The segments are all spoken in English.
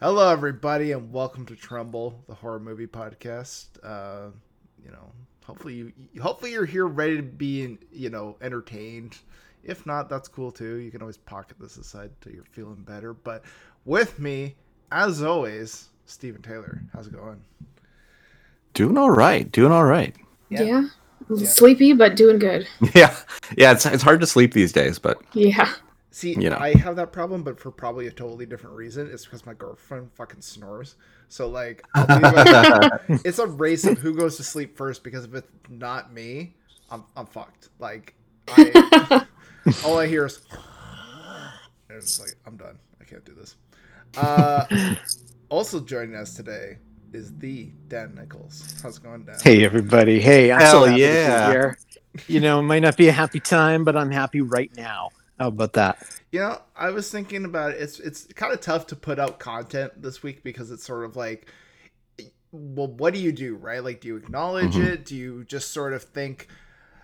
Hello, everybody, and welcome to Tremble, the horror movie podcast. Uh, you know, hopefully, you hopefully you're here ready to be, you know, entertained. If not, that's cool too. You can always pocket this aside till you're feeling better. But with me, as always, Stephen Taylor. How's it going? Doing all right. Doing all right. Yeah. Yeah. Yeah. Sleepy, but doing good. Yeah, yeah. It's it's hard to sleep these days, but Yeah. See, You know. I have that problem, but for probably a totally different reason. It's because my girlfriend fucking snores. So like, I'll it's a race of who goes to sleep first. Because if it's not me, I'm I'm fucked. Like, I, all I hear is, and it's like I'm done. I can't do this. Uh, also joining us today is the Dan Nichols. How's it going, Dan? Hey everybody! Hey, I'm Hell so happy yeah. to be here. You know, it might not be a happy time, but I'm happy right now. How about that? You know, I was thinking about it. It's it's kind of tough to put out content this week because it's sort of like, well, what do you do, right? Like, do you acknowledge Mhm. it? Do you just sort of think?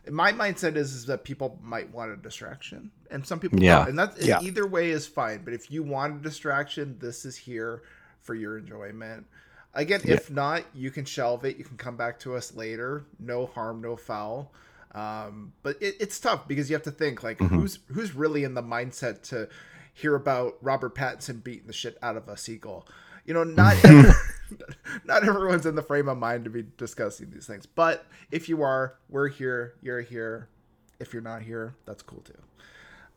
My mindset is, is that people might want a distraction, and some people Yeah. don't, and that Yeah. either way is fine. But if you want a distraction, this is here for your enjoyment. Again, Yeah. if not, you can shelve it. You can come back to us later. No harm, no foul. Um, but it, it's tough because you have to think like Mhm. who's who's really in the mindset to hear about Robert Pattinson beating the shit out of a seagull. You know, not every, not everyone's in the frame of mind to be discussing these things. But if you are, we're here. You're here. If you're not here, that's cool too.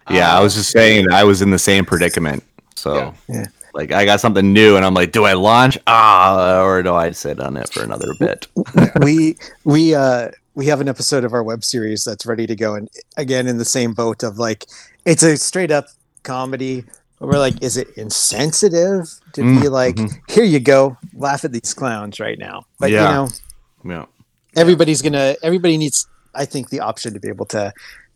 yeah. I Uh, was just saying I was in the same predicament. So, Yeah. Yeah. like, I got something new, and I'm like, do I launch? Ah, or do I sit on it for another bit? we we uh we have an episode of our web series that's ready to go, and again in the same boat of like it's a straight up comedy. But we're like, is it insensitive to be Mm, like, mhm. here you go, laugh at these clowns right now? But Yeah. you know, Yeah. everybody's gonna everybody needs, I think, the option to be able to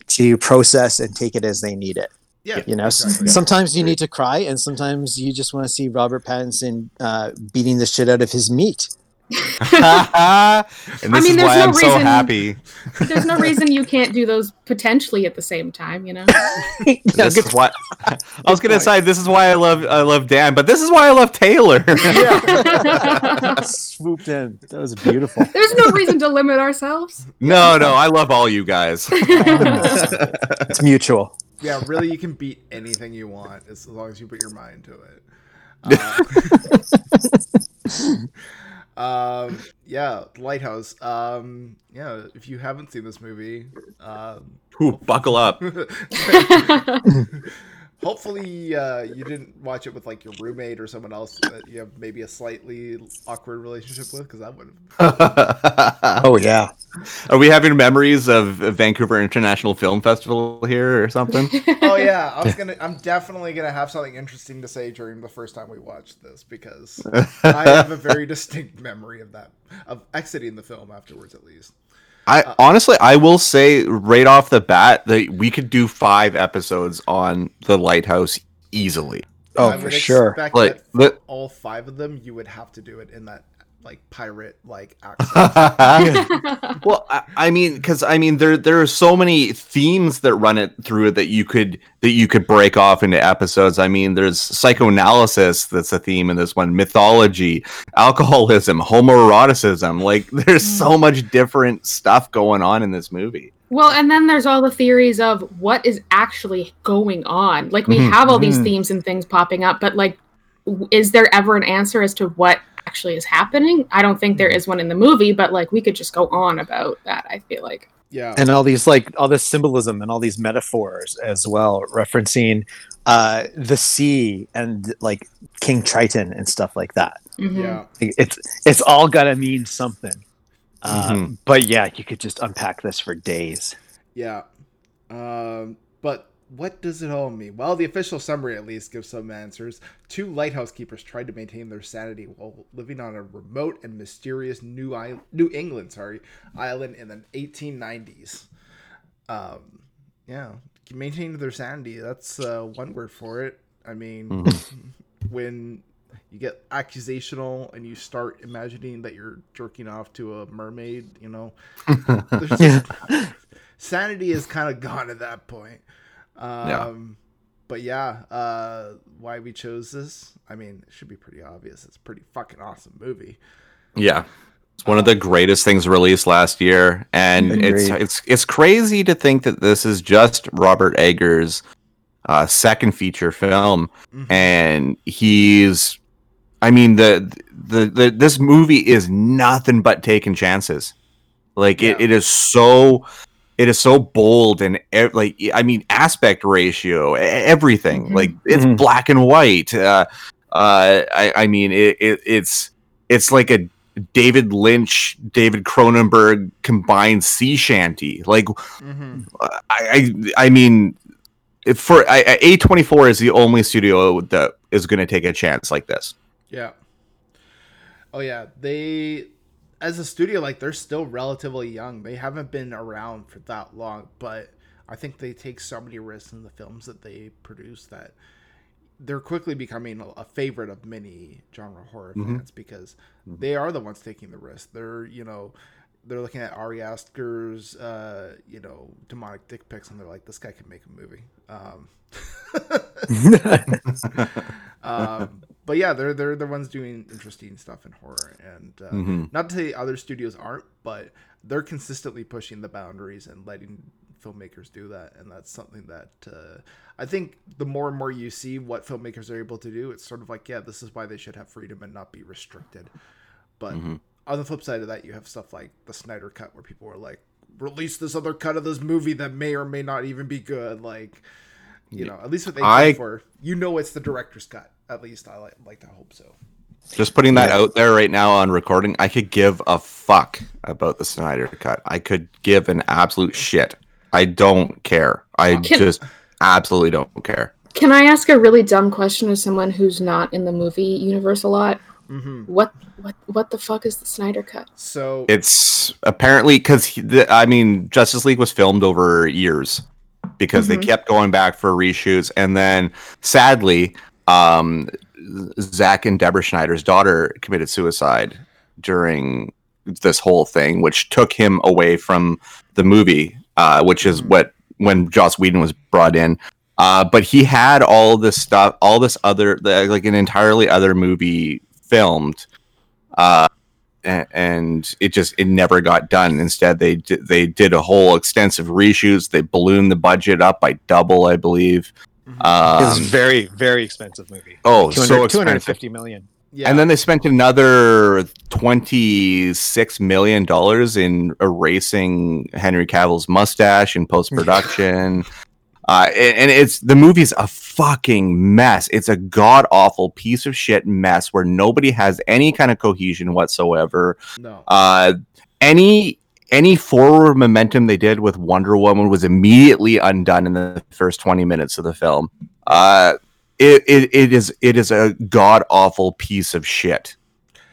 to process and take it as they need it. Yeah, You know, exactly. sometimes you need to cry, and sometimes you just want to see Robert Pattinson uh, beating the shit out of his meat. and this mean, is there's why no I'm so reason- happy. There's no reason you can't do those potentially at the same time, you know? Yeah, This is why I was gonna say this is why I love I love Dan, but this is why I love Taylor. swooped in. That was beautiful. There's no reason to limit ourselves. no, no, I love all you guys. it's mutual. yeah, really, you can beat anything you want as long as you put your mind to it. Uh, um, yeah, Lighthouse. Um, yeah, if you haven't seen this movie, um, Ooh, buckle up. hopefully uh, you didn't watch it with like your roommate or someone else that you have maybe a slightly awkward relationship with, because that would have. Oh yeah. Are we having memories of Vancouver International Film Festival here or something? Oh yeah, I was gonna. I'm definitely gonna have something interesting to say during the first time we watched this because I have a very distinct memory of that of exiting the film afterwards, at least. I uh, honestly, I will say right off the bat that we could do five episodes on the Lighthouse easily. Oh, I for sure. Like, that all five of them, you would have to do it in that like pirate like accent. well, I, I mean, because I mean, there there are so many themes that run it through it that you could that you could break off into episodes. I mean, there's psychoanalysis that's a theme in this one, mythology, alcoholism, homoeroticism. Like, there's so much different stuff going on in this movie. well, and then there's all the theories of what is actually going on. Like, we Mhm, have all these mhm. themes and things popping up, but like, w- is there ever an answer as to what actually is happening? I don't think there is one in the movie, but like, we could just go on about that, I feel like. yeah, and all these like all this symbolism and all these metaphors as well referencing uh the sea and like king triton and stuff like that Mhm. yeah. it's it's all gotta mean something uh, Mhm. but yeah you could just unpack this for days Yeah. Um, but what does it all mean? Well, the official summary at least gives some answers. Two lighthouse keepers tried to maintain their sanity while living on a remote and mysterious New I- New England, sorry, island in the 1890s. Um, yeah, maintaining their sanity. That's uh, one word for it. I mean, Mhm. when you get accusational and you start imagining that you're jerking off to a mermaid, you know, Yeah. sanity is kind of gone at that point. Um, Yeah. But yeah, uh, why we chose this? I mean, it should be pretty obvious. It's a pretty fucking awesome movie. Yeah. It's one of the greatest things released last year. And it's Agreed. it's it's crazy to think that this is just Robert Eggers' uh, second feature film. Mhm. And he's I mean the, the the this movie is nothing but taking chances. Like it, it is so it is so bold and ev- like I mean aspect ratio, everything. Mhm. Like it's Mhm. black and white. Uh, uh, I, I mean it, it it's it's like a David Lynch, David Cronenberg combined sea shanty. Like mm-hmm. I I, I mean if for A twenty four is the only studio that is going to take a chance like this. Yeah. Oh yeah, they as a studio like they're still relatively young. They haven't been around for that long, but I think they take so many risks in the films that they produce that they're quickly becoming a- favorite of many genre horror Mhm. fans because they are the ones taking the risk. They're, you know, they're looking at Ari Aster's, uh, you know, demonic dick pics, and they're like, "This guy can make a movie." Um, um, but yeah, they're they're the ones doing interesting stuff in horror, and uh, Mhm. not to say other studios aren't, but they're consistently pushing the boundaries and letting filmmakers do that, and that's something that uh, I think the more and more you see what filmmakers are able to do, it's sort of like, yeah, this is why they should have freedom and not be restricted. But Mhm. on the flip side of that, you have stuff like the Snyder Cut, where people are like, release this other cut of this movie that may or may not even be good, like. You know, at least what they I- I, for, you know, it's the director's cut. At least I like, like to hope so. Just putting that Yeah. out there right now on recording, I could give a fuck about the Snyder cut. I could give an absolute shit. I don't care. I Can- just absolutely don't care. Can I ask a really dumb question as someone who's not in the movie universe a lot? hmm What what what the fuck is the Snyder cut? So It's apparently because I mean, Justice League was filmed over years because they Mhm. kept going back for reshoots, and then sadly, um, Zack and Deborah Snyder's daughter committed suicide during this whole thing, which took him away from the movie, uh, which is what when Joss Whedon was brought in. Uh, but he had all this stuff, all this other, like an entirely other movie filmed, uh, a- and it just it never got done. Instead, they they did a whole extensive reshoots. They ballooned the budget up by double, I believe. Mhm. it was Um, a very, very expensive movie. oh, 200, so expensive. 250 million. yeah, And then they spent another twenty-six million dollars in erasing Henry Cavill's mustache in post-production. uh, and, and it's the movie's a fucking mess. It's a god awful piece of shit mess where nobody has any kind of cohesion whatsoever. no, Uh, any any forward momentum they did with Wonder Woman was immediately undone in the first twenty minutes of the film. Uh, it, it, it is it is a god awful piece of shit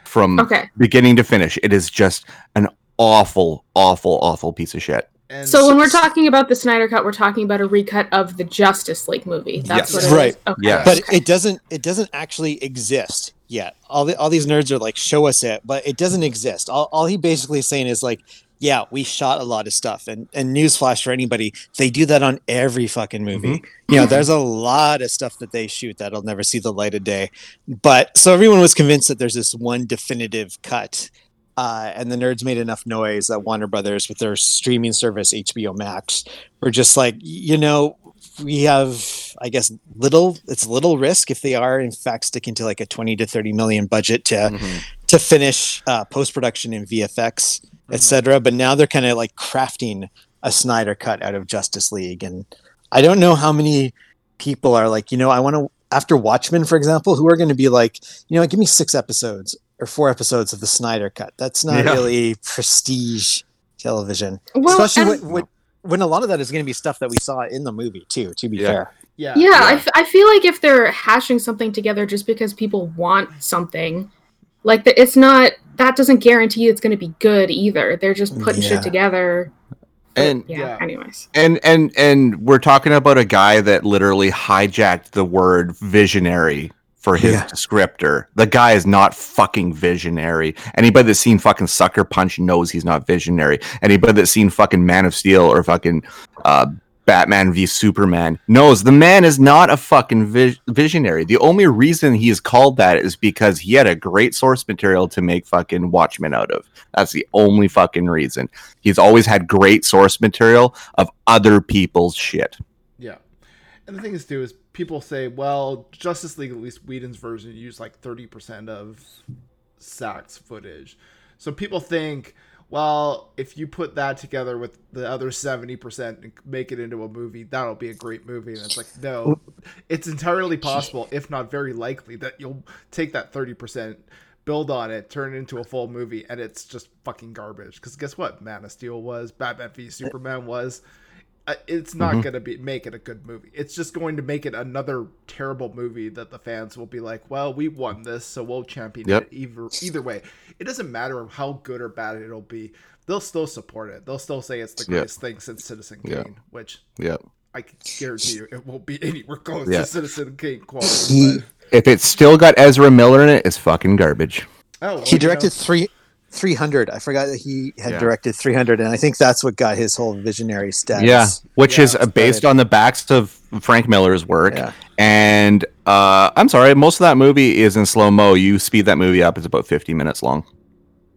from Okay. beginning to finish. It is just an awful, awful, awful piece of shit. and So when we're talking about the Snyder cut, we're talking about a recut of the Justice League movie. That's Yes. what it is. Right. Okay. Yes. but Okay. it doesn't it doesn't actually exist yet all the, all these nerds are like show us it but it doesn't exist all, all he basically is saying is like yeah we shot a lot of stuff and and newsflash for anybody they do that on every fucking movie you know there's a lot of stuff that they shoot that'll never see the light of day but so everyone was convinced that there's this one definitive cut uh, and the nerds made enough noise that Warner Brothers, with their streaming service HBO Max, were just like, you know, we have, I guess, little. It's little risk if they are in fact sticking to like a twenty to thirty million budget to Mm-hmm. to finish uh, post production in VFX, etc. But now they're kind of like crafting a Snyder cut out of Justice League, and I don't know how many people are like, you know, I want to after Watchmen, for example, who are going to be like, you know, give me six episodes or four episodes of the Snyder cut. That's not Yeah. really prestige television, Well, especially and- what, what when a lot of that is going to be stuff that we saw in the movie too. To be Yeah. fair, Yeah. Yeah, I, Yeah. f- I feel like if they're hashing something together just because people want something, like the, it's not that doesn't guarantee it's going to be good either. They're just putting Yeah. shit together. And Yeah. Yeah. Anyways, and and and we're talking about a guy that literally hijacked the word visionary for his Yeah. descriptor. The guy is not fucking visionary. Anybody that's seen fucking Sucker Punch knows he's not visionary. Anybody that's seen fucking Man of Steel or fucking uh, Batman v Superman knows the man is not a fucking vis- visionary. The only reason he is called that is because he had a great source material to make fucking Watchmen out of. That's the only fucking reason. He's always had great source material of other people's shit. Yeah. And the thing is, too, is people say, well, Justice League, at least Whedon's version, used like 30% of Zack's footage. So people think, well, if you put that together with the other 70% and make it into a movie, that'll be a great movie. And it's like, no, it's entirely possible, if not very likely, that you'll take that 30%. Build on it, turn it into a full movie, and it's just fucking garbage. Because guess what? Man of Steel was, Batman v Superman was it's not Mhm. going to be make it a good movie. It's just going to make it another terrible movie that the fans will be like, "Well, we won this, so we'll champion Yep. it." Either either way, it doesn't matter how good or bad it'll be. They'll still support it. They'll still say it's the Yep. greatest thing since Citizen Kane, Yep. which Yeah. I can guarantee you it won't be anywhere close Yeah. to Citizen Kane quality. But- If it's still got Ezra Miller in it, it's fucking garbage. oh, well, he you directed know, three. 300 i forgot that he had Yeah. directed 300 and i think that's what got his whole visionary status Yeah, which Yeah, is uh, based good. on the backs of Frank Miller's work. Yeah. And uh, I'm sorry, most of that movie is in slow mo. You speed that movie up; it's about 50 minutes long.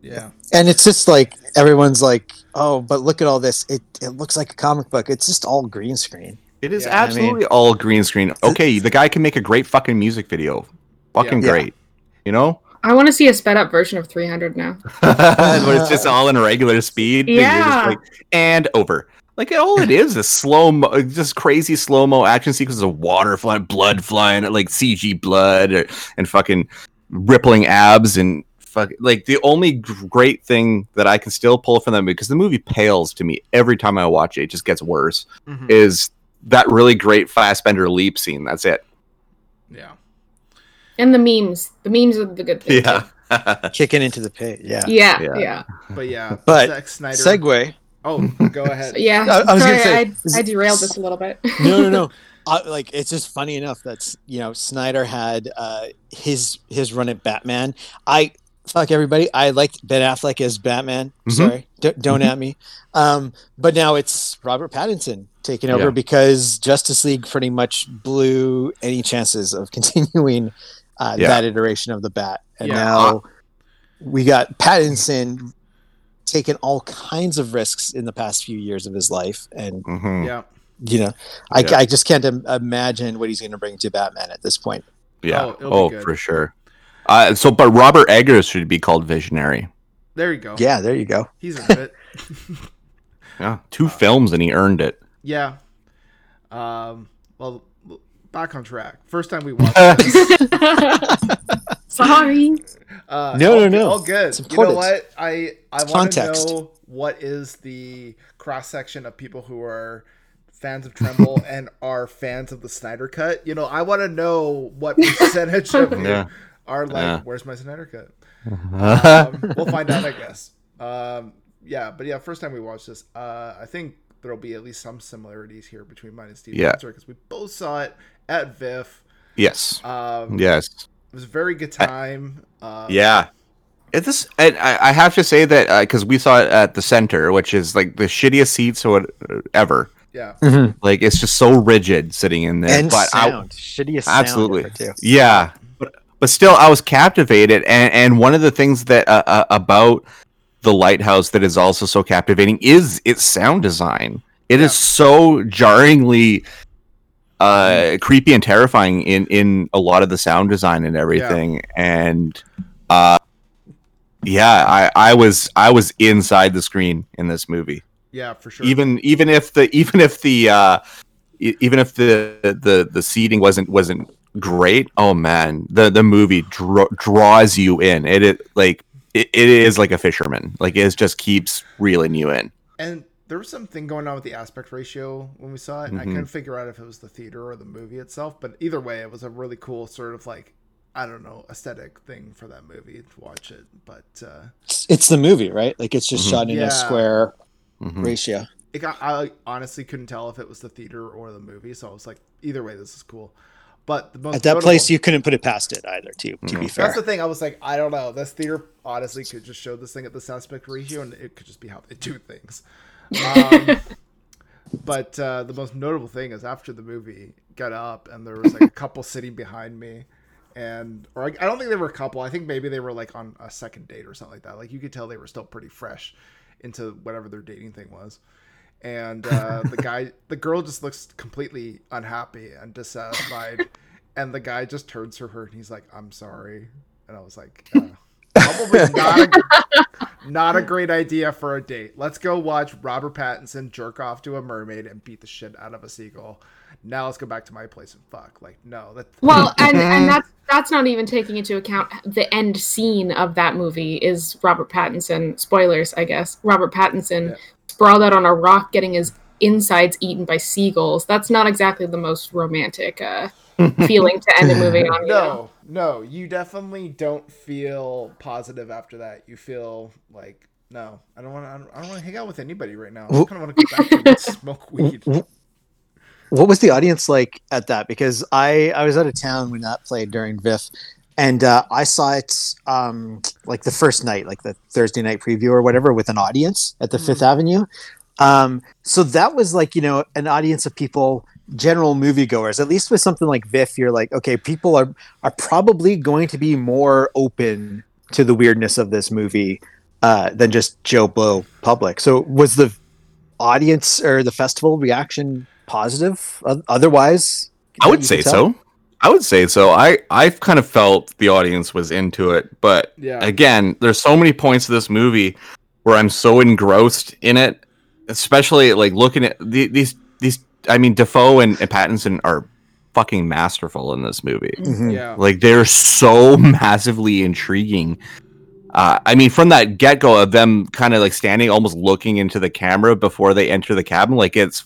yeah, and it's just like everyone's like oh but look at all this it, it looks like a comic book it's just all green screen It is Yeah, I absolutely all green screen. Okay, the guy can make a great fucking music video. Fucking Yeah. great. You know? I want to see a sped up version of 300 now. but it's just all in regular speed. and Yeah. like, and over. Like all it is is slow mo, just crazy slow mo action sequences of water flying, blood flying, like CG blood, or, and fucking rippling abs and fuck. Like the only great thing that I can still pull from them because the movie pales to me every time I watch it. It just gets worse. Mhm. Is that really great Fassbender leap scene? That's it. yeah. And the memes. The memes are the good thing. Yeah. kicking into the pit yeah Yeah. Yeah. Yeah. But yeah, But Zack Snyder. segue oh, go ahead. Yeah. I- I was Sorry, gonna say, I, is I derailed this a little bit. no no no uh, like it's just funny enough that's you know snyder had uh his his run at batman i fuck everybody i liked ben affleck as batman Mhm. sorry D- don't at me um but now it's robert pattinson taking over Yeah. because justice league pretty much blew any chances of continuing uh, Yeah. that iteration of the bat and Yeah. now we got pattinson taking all kinds of risks in the past few years of his life and Mhm. Yeah. you know I, Yeah. I just can't im- imagine what he's going to bring to batman at this point Yeah. Oh, Oh, for sure. Uh, so, but Robert Eggers should be called Visionary. There you go. yeah there you go He's earned it. Yeah, two films and he earned it. Yeah. Um. Well, back on track. First time we watched. Sorry. Uh, No, all, no, no. All good. It's you know what? I I want to know what is the cross section of people who are fans of Tremble and are fans of the Snyder Cut. You know, I want to know what percentage of you Yeah. are like, Yeah. "Where's my Snyder Cut?" um, we'll find out, I guess. Um, yeah, but yeah, first time we watched this, uh, I think there'll be at least some similarities here between mine and Steve Yeah. because we both saw it at VIF. yes. Um, Yes. It was a very good time. Um, Yeah. It this and I, I have to say that because we saw it at the center, which is like the shittiest seats or ever. yeah. Like it's just so rigid sitting in there. and but I, sound shittiest sound absolutely ever, yeah but, but still i was captivated and and one of the things that uh, uh, about the lighthouse that is also so captivating is its sound design It is Yeah. so jarringly uh creepy and terrifying in in a lot of the sound design and everything. And uh yeah i i was i was inside the screen in this movie. Yeah, for sure. even even if the even if the uh even if the the the seating wasn't wasn't great oh man the the movie dra- draws you in. It, it like it, it is like a fisherman. Like it just keeps reeling you in. And there was something going on with the aspect ratio when we saw it. and I couldn't figure out if it was the theater or the movie itself, but either way, it was a really cool sort of like I don't know aesthetic thing for that movie to watch it. But uh, It's, it's the movie, right? Like it's just Mhm. shot in Yeah. a square Mhm. ratio. it got, I honestly couldn't tell if it was the theater or the movie, so I was like, either way, this is cool. But the most At that notable- place, you couldn't put it past it either. To to be Mhm. fair, That's the thing. I was like, I don't know. This theater honestly could just show this thing at this aspect ratio, and it could just be how they do things. Um, but uh, the most notable thing is after the movie got up, and there was like a couple sitting behind me, and or I, I don't think they were a couple. I think maybe they were like on a second date or something like that. Like you could tell they were still pretty fresh into whatever their dating thing was. And uh, the guy, the girl just looks completely unhappy and dissatisfied. and the guy just turns to her and he's like, "I'm sorry." And I was like, uh, "Probably not a, not a great idea for a date. Let's go watch Robert Pattinson jerk off to a mermaid and beat the shit out of a seagull. Now let's go back to my place and fuck." Like, no, that Well, and, and that's that's not even taking into account the end scene of that movie is Robert Pattinson. Spoilers, I guess. Robert Pattinson Yeah. sprawled out on a rock, getting his insides eaten by seagulls. That's not exactly the most romantic uh, feeling to end a movie on. you know? no, no, you definitely don't feel positive after that. You feel like, no, I don't want to. I don't want to hang out with anybody right now. I Wh- kind of want to go back and smoke weed. what was the audience like at that? Because I I was out of town when that played during VIF, and uh, I saw it um, like the first night, like the Thursday night preview or whatever, with an audience at the Fifth Avenue. Um, so that was like you know an audience of people, general moviegoers. At least with something like VIF, you're like, okay, people are are probably going to be more open to the weirdness of this movie uh, than just Joe Blow public. So was the audience or the festival reaction positive otherwise I would say so. I would say so. I I've kind of felt the audience was into it, but Yeah. again, there's so many points of this movie where I'm so engrossed in it, especially like looking at the, these these. I mean, Defoe and, and Pattinson are fucking masterful in this movie. Mhm. Yeah. Like they're so massively intriguing. Uh, I mean, from that get go of them kind of like standing, almost looking into the camera before they enter the cabin, like it's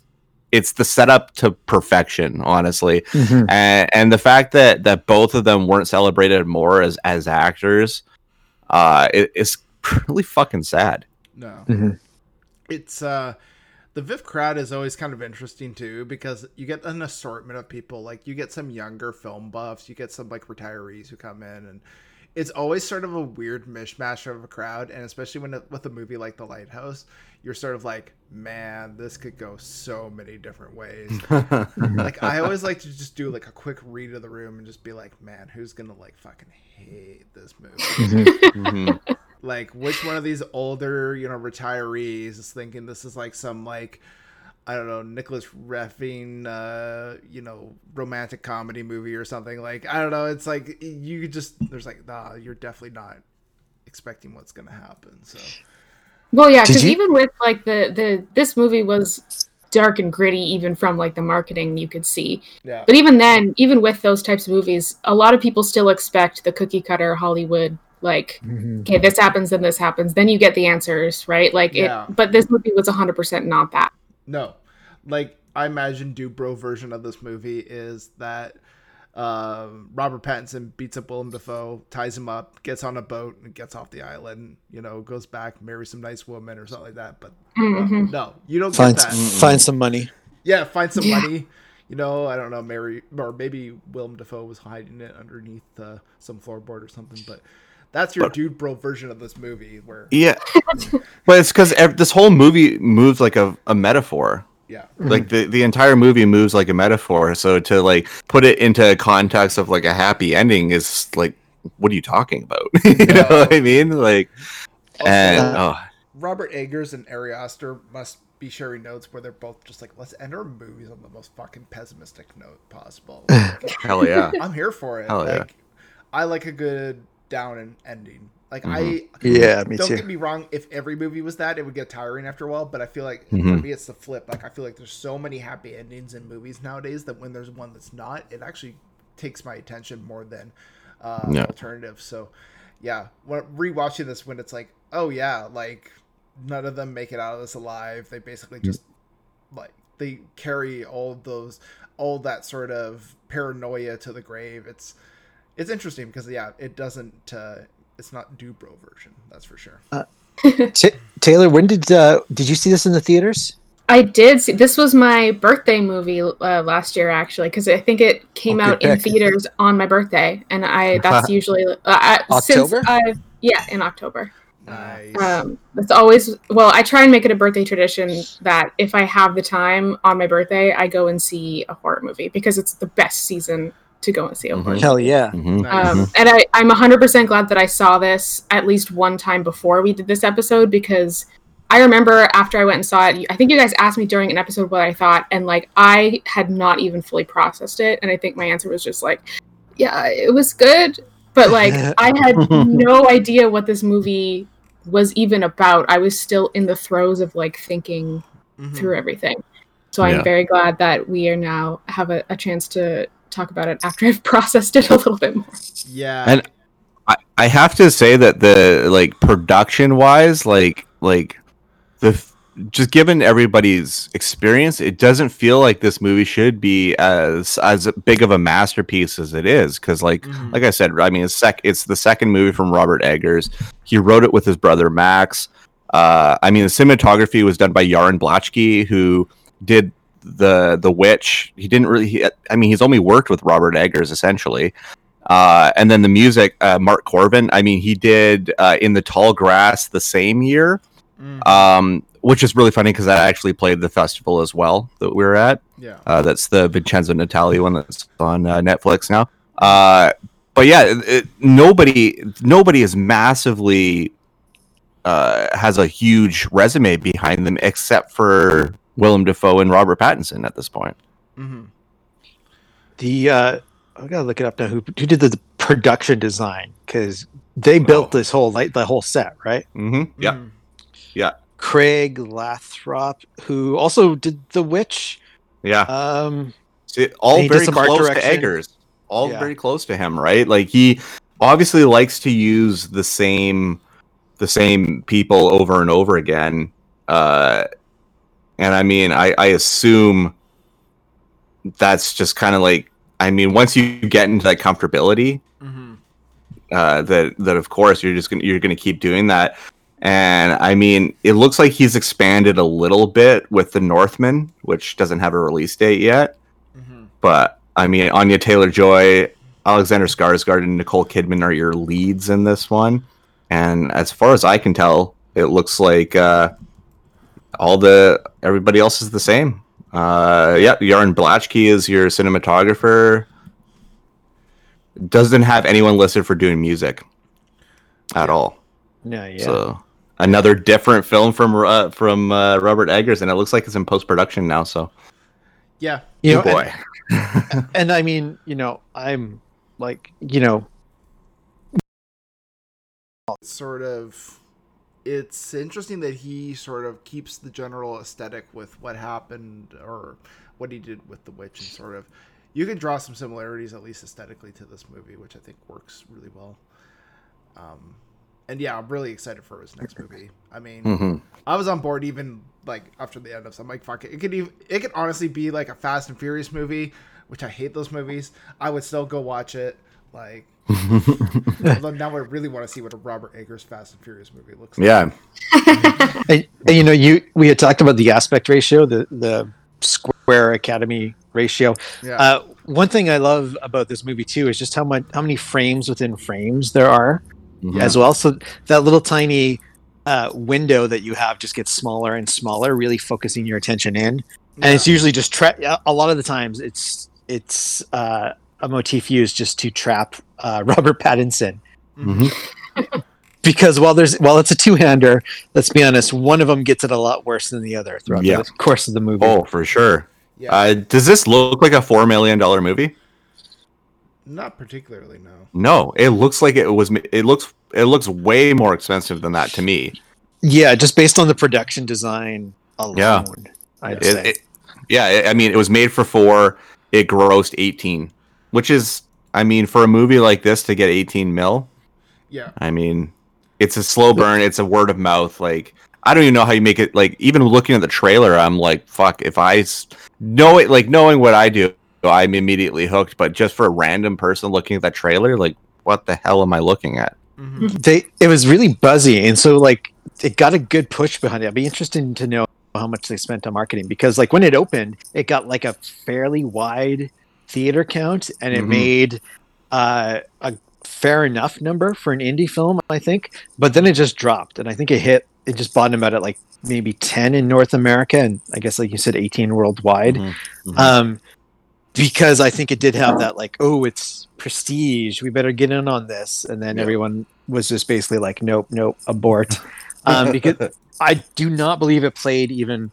it's the setup to perfection, honestly. Mhm. And, and the fact that that both of them weren't celebrated more as as actors, uh, it, it's really fucking sad. No. Mhm. It's uh the VIF crowd is always kind of interesting too because you get an assortment of people. Like you get some younger film buffs, you get some like retirees who come in and it's always sort of a weird mishmash of a crowd and especially when with a movie like The Lighthouse, you're sort of like, man, this could go so many different ways. like I always like to just do like a quick read of the room and just be like, man, who's to like fucking hate this movie? Like which one of these older you know retirees is thinking this is like some like i don't know Nicolas Refn uh you know romantic comedy movie or something? Like i don't know it's like you just there's like nah you're definitely not expecting what's gonna happen so. Well, yeah, because you- even with like the the this movie was dark and gritty, even from like the marketing you could see. yeah. But even then, even with those types of movies, a lot of people still expect the cookie cutter Hollywood like Mhm. okay, this happens, then this happens, then you get the answers, right? Like Yeah. it. But this movie was hundred percent not that. no like i imagine dubro version of this movie is that uh, Robert Pattinson beats up Willem Dafoe, ties him up, gets on a boat, and gets off the island. You know, goes back, marries some nice woman or something like that. But uh, Mhm. no, you don't find get that. find some money Yeah, find some Yeah. money. You know, I don't know, Mary or maybe Willem Dafoe was hiding it underneath uh, some floorboard or something. But that's your dude bro version of this movie, where Yeah, but it's because this whole movie moves like a, a metaphor. yeah, mm-hmm. Like the, the entire movie moves like a metaphor. So to like put it into context of like a happy ending is like, what are you talking about? you know what I mean? Like, Also, and oh, Robert Eggers and Ari Aster must be sharing notes where they're both just like, let's end our movies on the most fucking pessimistic note possible. Like, hell yeah. I'm here for it. Hell yeah. I like a good down and ending. Like I, Mm-hmm. Yeah, me don't too. get me wrong. If every movie was that, it would get tiring after a while. But I feel like for Mhm. me, it's the flip. Like I feel like there's so many happy endings in movies nowadays that when there's one that's not, it actually takes my attention more than uh, Yeah. alternative. So, yeah, when rewatching this, when it's like, oh yeah, like none of them make it out of this alive. They basically just like they carry all of those all that sort of paranoia to the grave. It's it's interesting because yeah, it doesn't uh it's not Dubro version, that's for sure. Ta Taylor, when did uh, did you see this in the theaters? I did see this was my birthday movie uh, last year actually because I think it came Okay, out in theaters on my birthday and I that's usually uh, I, since October? I yeah in October. Nice. Um, it's always well. I try and make it a birthday tradition that if I have the time on my birthday, I go and see a horror movie because it's the best season to go and see a horror. Mhm. Hell yeah! Mhm. Nice. Um, and I, I'm 100% glad that I saw this at least one time before we did this episode because I remember after I went and saw it, I think you guys asked me during an episode what I thought, and like I had not even fully processed it. And I think my answer was just like, yeah, it was good. But like, I had no idea what this movie was even about. I was still in the throes of like thinking Mhm. through everything. So I'm very glad that we are now have a, a chance to talk about it after I've processed it a little bit more. Yeah. And I, I have to say that the like production wise, like like the just given everybody's experience, it doesn't feel like this movie should be as as big of a masterpiece as it is. Because like Mhm. like I said, I mean it's sec it's the second movie from Robert Eggers. He wrote it with his brother Max. Uh, I mean the cinematography was done by Jarin Blaschke, who did the the witch. He didn't really. He, I mean he's only worked with Robert Eggers essentially. Uh, and then the music, uh, Mark Korven. I mean, he did uh, in the tall grass the same year, Mhm. um, which is really funny because I actually played the festival as well that we were at. yeah. Uh, that's the Vincenzo Natali one that's on uh, Netflix now. Uh, but yeah, it, it- nobody nobody is massively uh, has a huge resume behind them except for Willem Dafoe and Robert Pattinson at this point. hmm The uh, I gotta look it up now. Who, who did the production design? Because they built Oh. this whole like the whole set, right? Mm-hmm. Yeah. Mhm. Craig Lathrop, who also did The Witch. Yeah. Um, See, all very close direction. to Eggers. All Yeah. very close to him, right? Like he obviously likes to use the same the same people over and over again. Uh and I mean I, I assume that's just kind of like I mean once you get into that comfortability, Mhm. uh, that that of course you're just gonna you're gonna keep doing that. And I mean, it looks like he's expanded a little bit with the Northman, which doesn't have a release date yet. Mhm. But I mean, Anya Taylor Joy, Alexander Skarsgård, and Nicole Kidman are your leads in this one. And as far as I can tell, it looks like uh, all the everybody else is the same. Uh, yeah, Jarin Blaschke is your cinematographer. Doesn't have anyone listed for doing music at all. yeah, yeah. So another different film from uh, from uh, Robert Eggers, and it looks like it's in post production now. So Yeah. you know, oh boy. And, and I mean, you know, I'm like, you know, sort of it's interesting that he sort of keeps the general aesthetic with what happened or what he did with the witch and sort of you can draw some similarities at least aesthetically to this movie which i think works really well. Um and yeah i'm really excited for his next movie. I mean Mhm. i was on board even like after the end of some like fuck it. It could even it could honestly be like a fast and furious movie which i hate those movies. I would still go watch it like although now i really want to see what a robert eggers fast and furious movie looks like Yeah. and, and, you know, you we had talked about the aspect ratio, the the square academy ratio. yeah Uh, one thing I love about this movie too is just how much how many frames within frames there are Mhm. as well. So that little tiny uh, window that you have just gets smaller and smaller, really focusing your attention in. And it's usually just tra- a lot of the times it's it's uh, a motif used just to trap uh, Robert Pattinson Mhm. because while there's while it's a two hander, let's be honest, one of them gets it a lot worse than the other throughout Yeah. the course of the movie. Oh, for sure. yeah Uh, does this look like a four million dollar movie? not particularly no No, it looks like it was. It looks. It looks way more expensive than that to me. Yeah, just based on the production design alone, Yeah. I'd It, say. it- yeah, I mean, it was made for four. It grossed eighteen, which is, I mean, for a movie like this to get eighteen mil, yeah I mean, it's a slow burn. It's a word of mouth. Like I don't even know how you make it. Like even looking at the trailer, I'm like, fuck. If I know it, like knowing what I do, I'm immediately hooked. But just for a random person looking at that trailer, like, what the hell am I looking at? Mhm. they it was really buzzy and so like it got a good push behind it i'd be interested to know how much they spent on marketing because like when it opened it got like a fairly wide theater count and it Mhm. made uh, a fair enough number for an indie film i think but then it just dropped and i think it hit it just bottomed out at like maybe 10 in north america and i guess like you said 18 worldwide Mhm. Mhm. um because i think it did have that like oh it's prestige we better get in on this and then Yeah. everyone was just basically like nope nope abort um because i do not believe it played even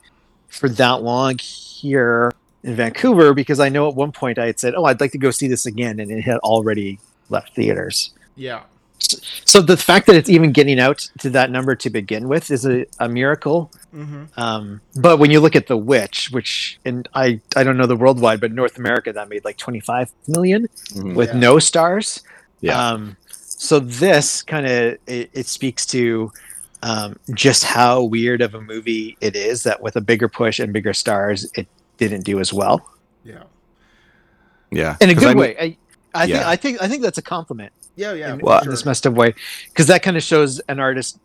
for that long here in vancouver because i know at one point i had said oh i'd like to go see this again and it had already left theaters Yeah. so the fact that it's even getting out to that number to begin with is a, a miracle Mm-hmm. um, but when you look at The Witch, which and I I don't know the worldwide, but North America that made like 25 million Mhm. with Yeah. no stars. Yeah. Um, so this kind of it, it speaks to um, just how weird of a movie it is that with a bigger push and bigger stars, it didn't do as well Yeah. yeah, in a good I'm- way. I, I think I think I think that's a compliment Yeah. Yeah. in, Well, in sure. this messed up way because that kind of shows an artist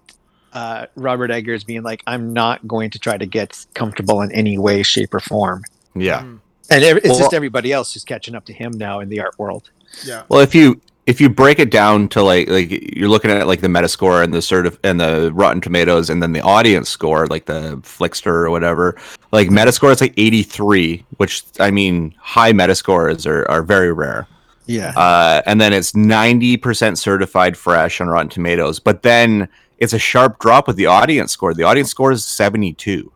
uh, Robert Eggers being like i'm not going to try to get comfortable in any way shape or form Yeah. Mhm. and it's Well- just everybody else who's catching up to him now in the art world Yeah. Well, if you if you break it down to like like you're looking at like the Metascore and the sort of and the Rotten Tomatoes and then the audience score like the Flixster or whatever, like Metascore is like 83, which I mean high Metascores are are very rare. yeah Uh, and then it's 90% certified fresh on Rotten Tomatoes, but then it's a sharp drop with the audience score. The audience score is 72.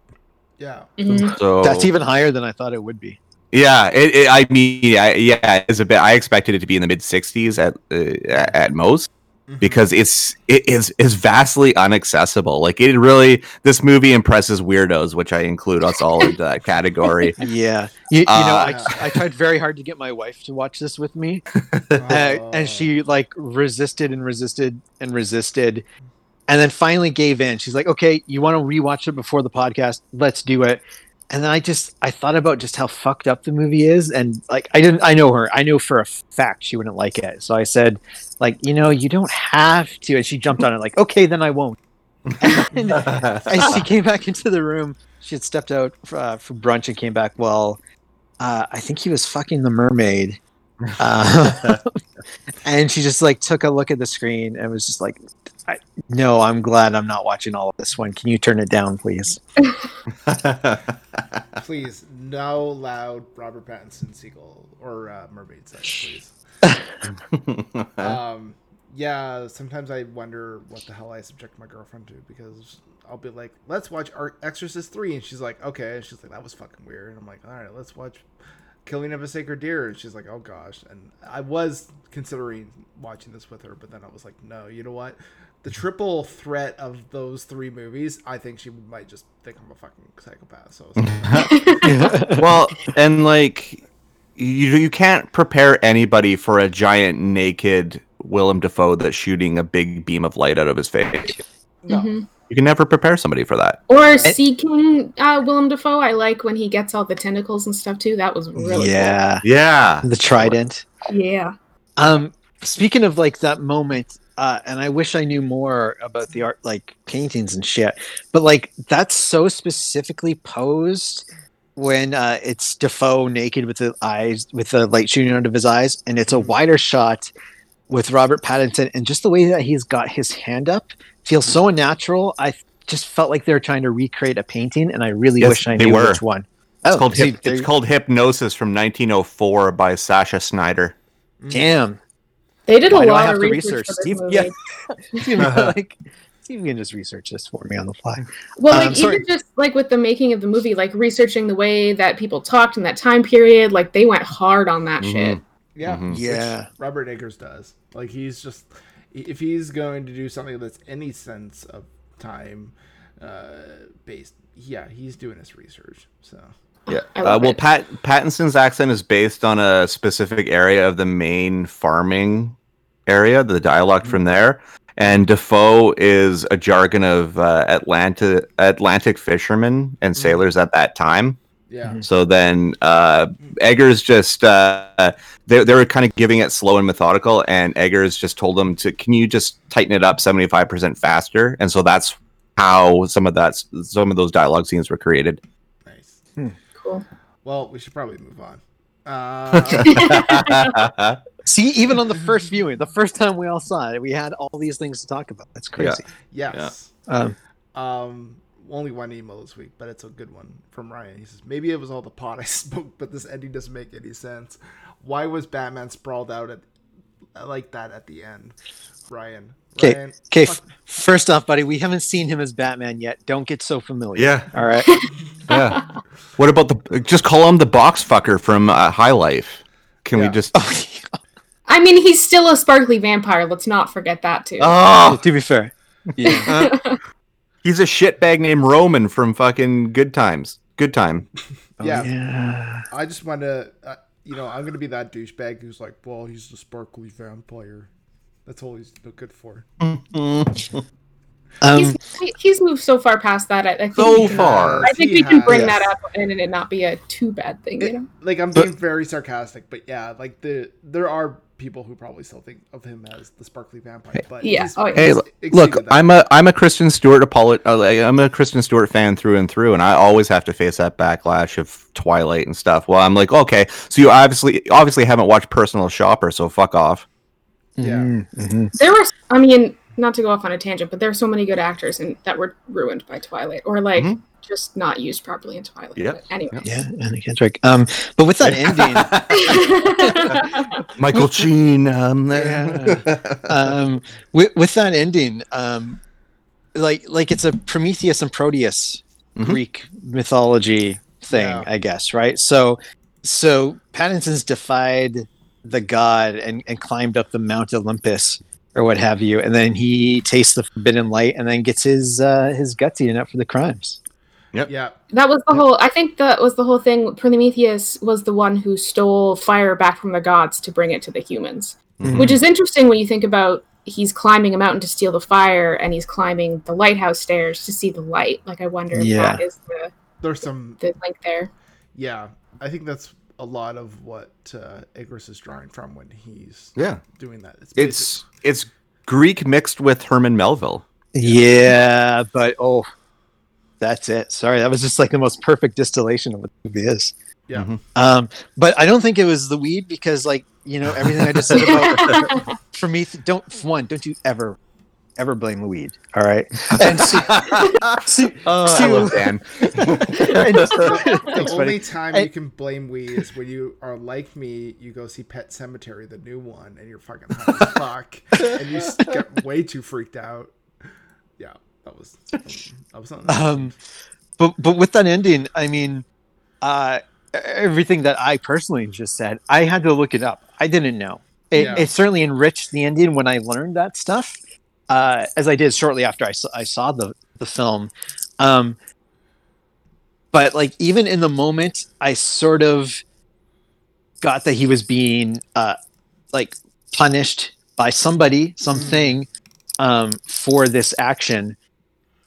Yeah. Mhm. So that's even higher than i thought it would be Yeah, it, it, I mean, I, yeah, it's a bit. I expected it to be in the mid 60s at uh, at most Mhm. because it's it is is vastly unaccessible. Like it really, this movie impresses weirdos, which I include us all into that category. yeah you, you know Uh, I, I tried very hard to get my wife to watch this with me uh, and she like resisted and resisted and resisted and then finally gave in she's like okay you want to rewatch it before the podcast let's do it and then i just i thought about just how fucked up the movie is. And like i didn't i know her. I know for a fact she wouldn't like it. So i said like you know you don't have to. And she jumped on it like okay then i won't. And, and she came back into the room she had stepped out uh, for brunch and came back well. Uh, i think he was fucking the mermaid. Uh, and she just like took a look at the screen and was just like I, no i'm glad i'm not watching all of this one can you turn it down please please, no loud Robert Pattinson seagull or uh, mermaid sex, please. um, yeah, sometimes I wonder what the hell I subject my girlfriend to because I'll be like, "Let's watch Ar- Exorcist 3," and she's like, "Okay," and she's like, "That was fucking weird," and I'm like, "All right, let's watch Killing of a Sacred Deer," and she's like, "Oh gosh," and I was considering watching this with her, but then I was like, "No, you know what?" The triple threat of those three movies, I think she might just think I'm a fucking psychopath. So, I was like, well, and like you you can't prepare anybody for a giant naked Willem Dafoe that's shooting a big beam of light out of his face. no. Mhm. You can never prepare somebody for that. Or Sea King uh, Willem Dafoe. I like when he gets all the tentacles and stuff too. That was really yeah Yeah. the trident. Yeah. um speaking of like that moment uh and i wish i knew more about the art like paintings and shit but like that's so specifically posed when uh it's defoe naked with the eyes with the light shooting out of his eyes and it's a wider shot with robert pattinson and just the way that he's got his hand up feels so unnatural i just felt like they were trying to recreate a painting and i really Yes, wish i knew were. which one. It's Oh, called see, Hyp- there it's called Hypnosis from 1904 by Sascha Schneider. damn They did Why a lot of research. research? for this Steve- movie. yeah. Steve, like Steve can just research this for me on the fly. Well, Um, like sorry. even just like with the making of the movie, like researching the way that people talked in that time period, like they went hard on that shit. Yeah. Mhm. which Yeah. Robert Eggers does. Like he's just if he's going to do something that's any sense of time uh based, yeah, he's doing his research. So Yeah. Uh, well, it. Pat Pattinson's accent is based on a specific area of the Maine farming area, the dialect from there, and Defoe is a jargon of uh, Atlanta Atlantic fishermen and sailors at that time. Yeah. So then uh, Eggers just uh, they they were kind of giving it slow and methodical, and Eggers just told them to, can you just tighten it up seventy five percent faster? And so that's how some of that some of those dialogue scenes were created. Nice. Cool. Well, we should probably move on. Uh, See, even on the first viewing, the first time we all saw it, we had all these things to talk about. That's crazy. yes. Um, Um, only one email this week, but it's a good one from Ryan. He says, "Maybe it was all the pot I smoked, but this ending doesn't make any sense. Why was Batman sprawled out at like that at the end?" Ryan. Okay, okay. fuck- First off, buddy, we haven't seen him as Batman yet. Don't get so familiar. yeah, All right. yeah. What about the just call him the box fucker from uh, High Life? Can Yeah. we just? I mean, he's still a sparkly vampire. Let's not forget that too. Oh, to be fair. Yeah. he's a shitbag named Roman from fucking Good Times. Good time. yeah, yeah. I just want to, uh, you know, I'm gonna be that douchebag who's like, "Well, he's the sparkly vampire. That's all he's good for." Um, he's, he's moved so far past that. I, I think So can, far. I think He we can bring has. that up and it not be a too bad thing. You know. Like I'm But- being very sarcastic, but yeah, like the there are people who probably still think of him as the sparkly vampire. But Yeah, oh, yeah. Hey, look, that. I'm a I'm a Kristen Stewart apolo- uh, I'm a Kristen Stewart fan through and through, and I always have to face that backlash of Twilight and stuff. Well, I'm like, okay, so you obviously obviously haven't watched Personal Shopper, so fuck off. Yeah. mhm, mhm. There were. I mean, not to go off on a tangent, but there are so many good actors and that were ruined by Twilight or like Mhm. Just not used properly in Twilight. Yeah. But anyway. Yeah, Anna Kendrick. Um, but with that ending, Michael Sheen. Um, um, with, with that ending, um, like like it's a Prometheus and Proteus Mhm. Greek mythology thing, Yeah. I guess, right? So, so Pattinson's defied the god and, and climbed up the Mount Olympus or what have you, and then he tastes the forbidden light and then gets his uh, his guts eaten up for the crimes. Yeah, That was the whole. I think that was the whole thing. Prometheus was the one who stole fire back from the gods to bring it to the humans, Mhm. which is interesting when you think about he's climbing a mountain to steal the fire and he's climbing the lighthouse stairs to see the light. Like I wonder if Yeah. that is the there's some the link there. yeah. I think that's a lot of what uh, Eggers is drawing from when he's yeah, doing that. It's, basic- it's it's Greek mixed with Herman Melville. Yeah, but oh, that's it. Sorry, that was just like the most perfect distillation of what the movie is. yeah. Mhm. Um, but I don't think it was the weed because, like, you know, everything I just said about for me, don't one, don't you ever, ever blame the weed. All right, and two, two, Oh, I love Dan. and- The only buddy. time I- you can blame weed is when you are like me. You go see Pet Sematary, the new one, and you're fucking high as fuck, and you get way too freaked out. Yeah, that was that was something. um, but but with that ending, I mean, uh, everything that I personally just said, I had to look it up. I didn't know. It, Yeah. it certainly enriched the ending when I learned that stuff, uh, as I did shortly after I saw, I saw the the film. Um, but like even in the moment, I sort of got that he was being uh, like punished by somebody, something, um, for this action.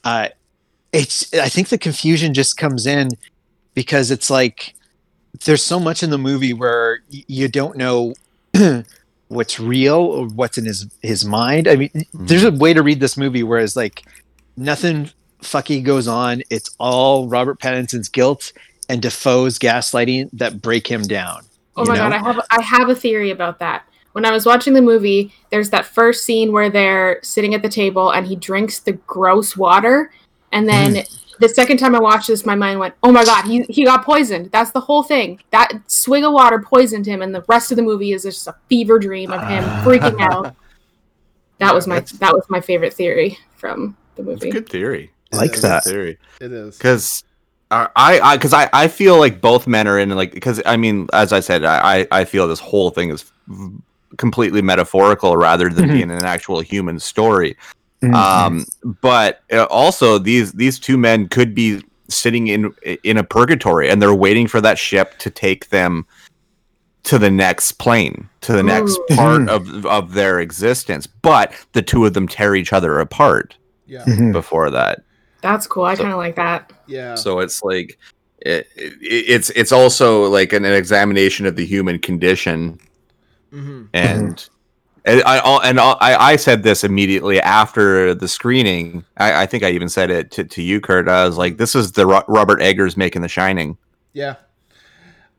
Uh, it's I think the confusion just comes in because it's like there's so much in the movie where y- you don't know what's real or what's in his his mind. I mean, there's a way to read this movie whereas like nothing fucky goes on. It's all Robert Pattinson's guilt and Dafoe's gaslighting that break him down. Oh my know? god, I have I have a theory about that. When I was watching the movie, there's that first scene where they're sitting at the table and he drinks the gross water, and then Mm-hmm. the second time I watched this, my mind went, "Oh my god, he he got poisoned." That's the whole thing. That swig of water poisoned him, and the rest of the movie is just a fever dream of him freaking out. That was my that was my favorite theory from the movie. It's a good theory. It like that. Theory. It is. because I, I, because I, I feel like both men are in like, because I mean, as I said, I, I I feel this whole thing is v- completely metaphorical rather than Mhm. being an actual human story. Mm-hmm. Um, but uh, also these these two men could be sitting in in a purgatory and they're waiting for that ship to take them to the next plane, to the next Ooh. part of of their existence. But the two of them tear each other apart Yeah. Mhm. before that. That's cool. I So- kind of like that. Yeah. So it's like it, it, it's it's also like an, an examination of the human condition hmm and and I I'll- and I'll- I I said this immediately after the screening. I, I think I even said it to, to you, Kurt. I was like, "This is the Ro- Robert Eggers making The Shining." Yeah.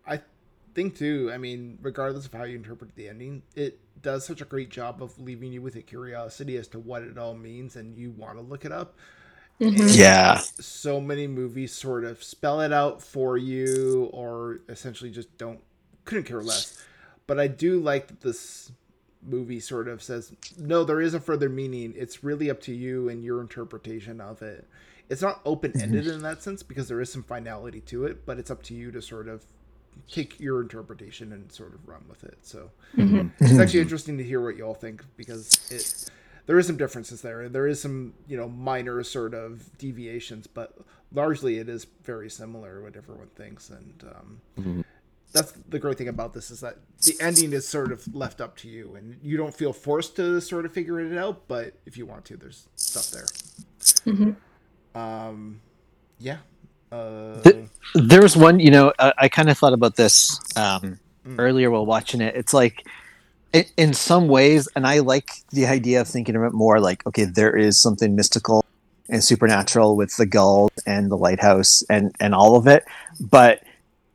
I think too, I mean, regardless of how you interpret the ending, it does such a great job of leaving you with a curiosity as to what it all means and you want to look it up. Mhm. Yeah. So many movies sort of spell it out for you or essentially just don't couldn't care less. But I do like that this movie sort of says, no, there is a further meaning. It's really up to you and your interpretation of it. It's not open ended in that sense because there is some finality to it, but it's up to you to sort of take your interpretation and sort of run with it. So Mhm. it's actually interesting to hear what y'all think because it there is some differences there and there is some you know minor sort of deviations but largely it is very similar what everyone thinks and um, Mhm. That's the great thing about this is that the ending is sort of left up to you and you don't feel forced to sort of figure it out but if you want to there's stuff there Mhm. um yeah uh The- There was one, you know, I, I kind of thought about this um, Mm. earlier while watching it. It's like, in, in some ways, and I like the idea of thinking of it more like, okay, there is something mystical and supernatural with the gull and the lighthouse and and all of it, but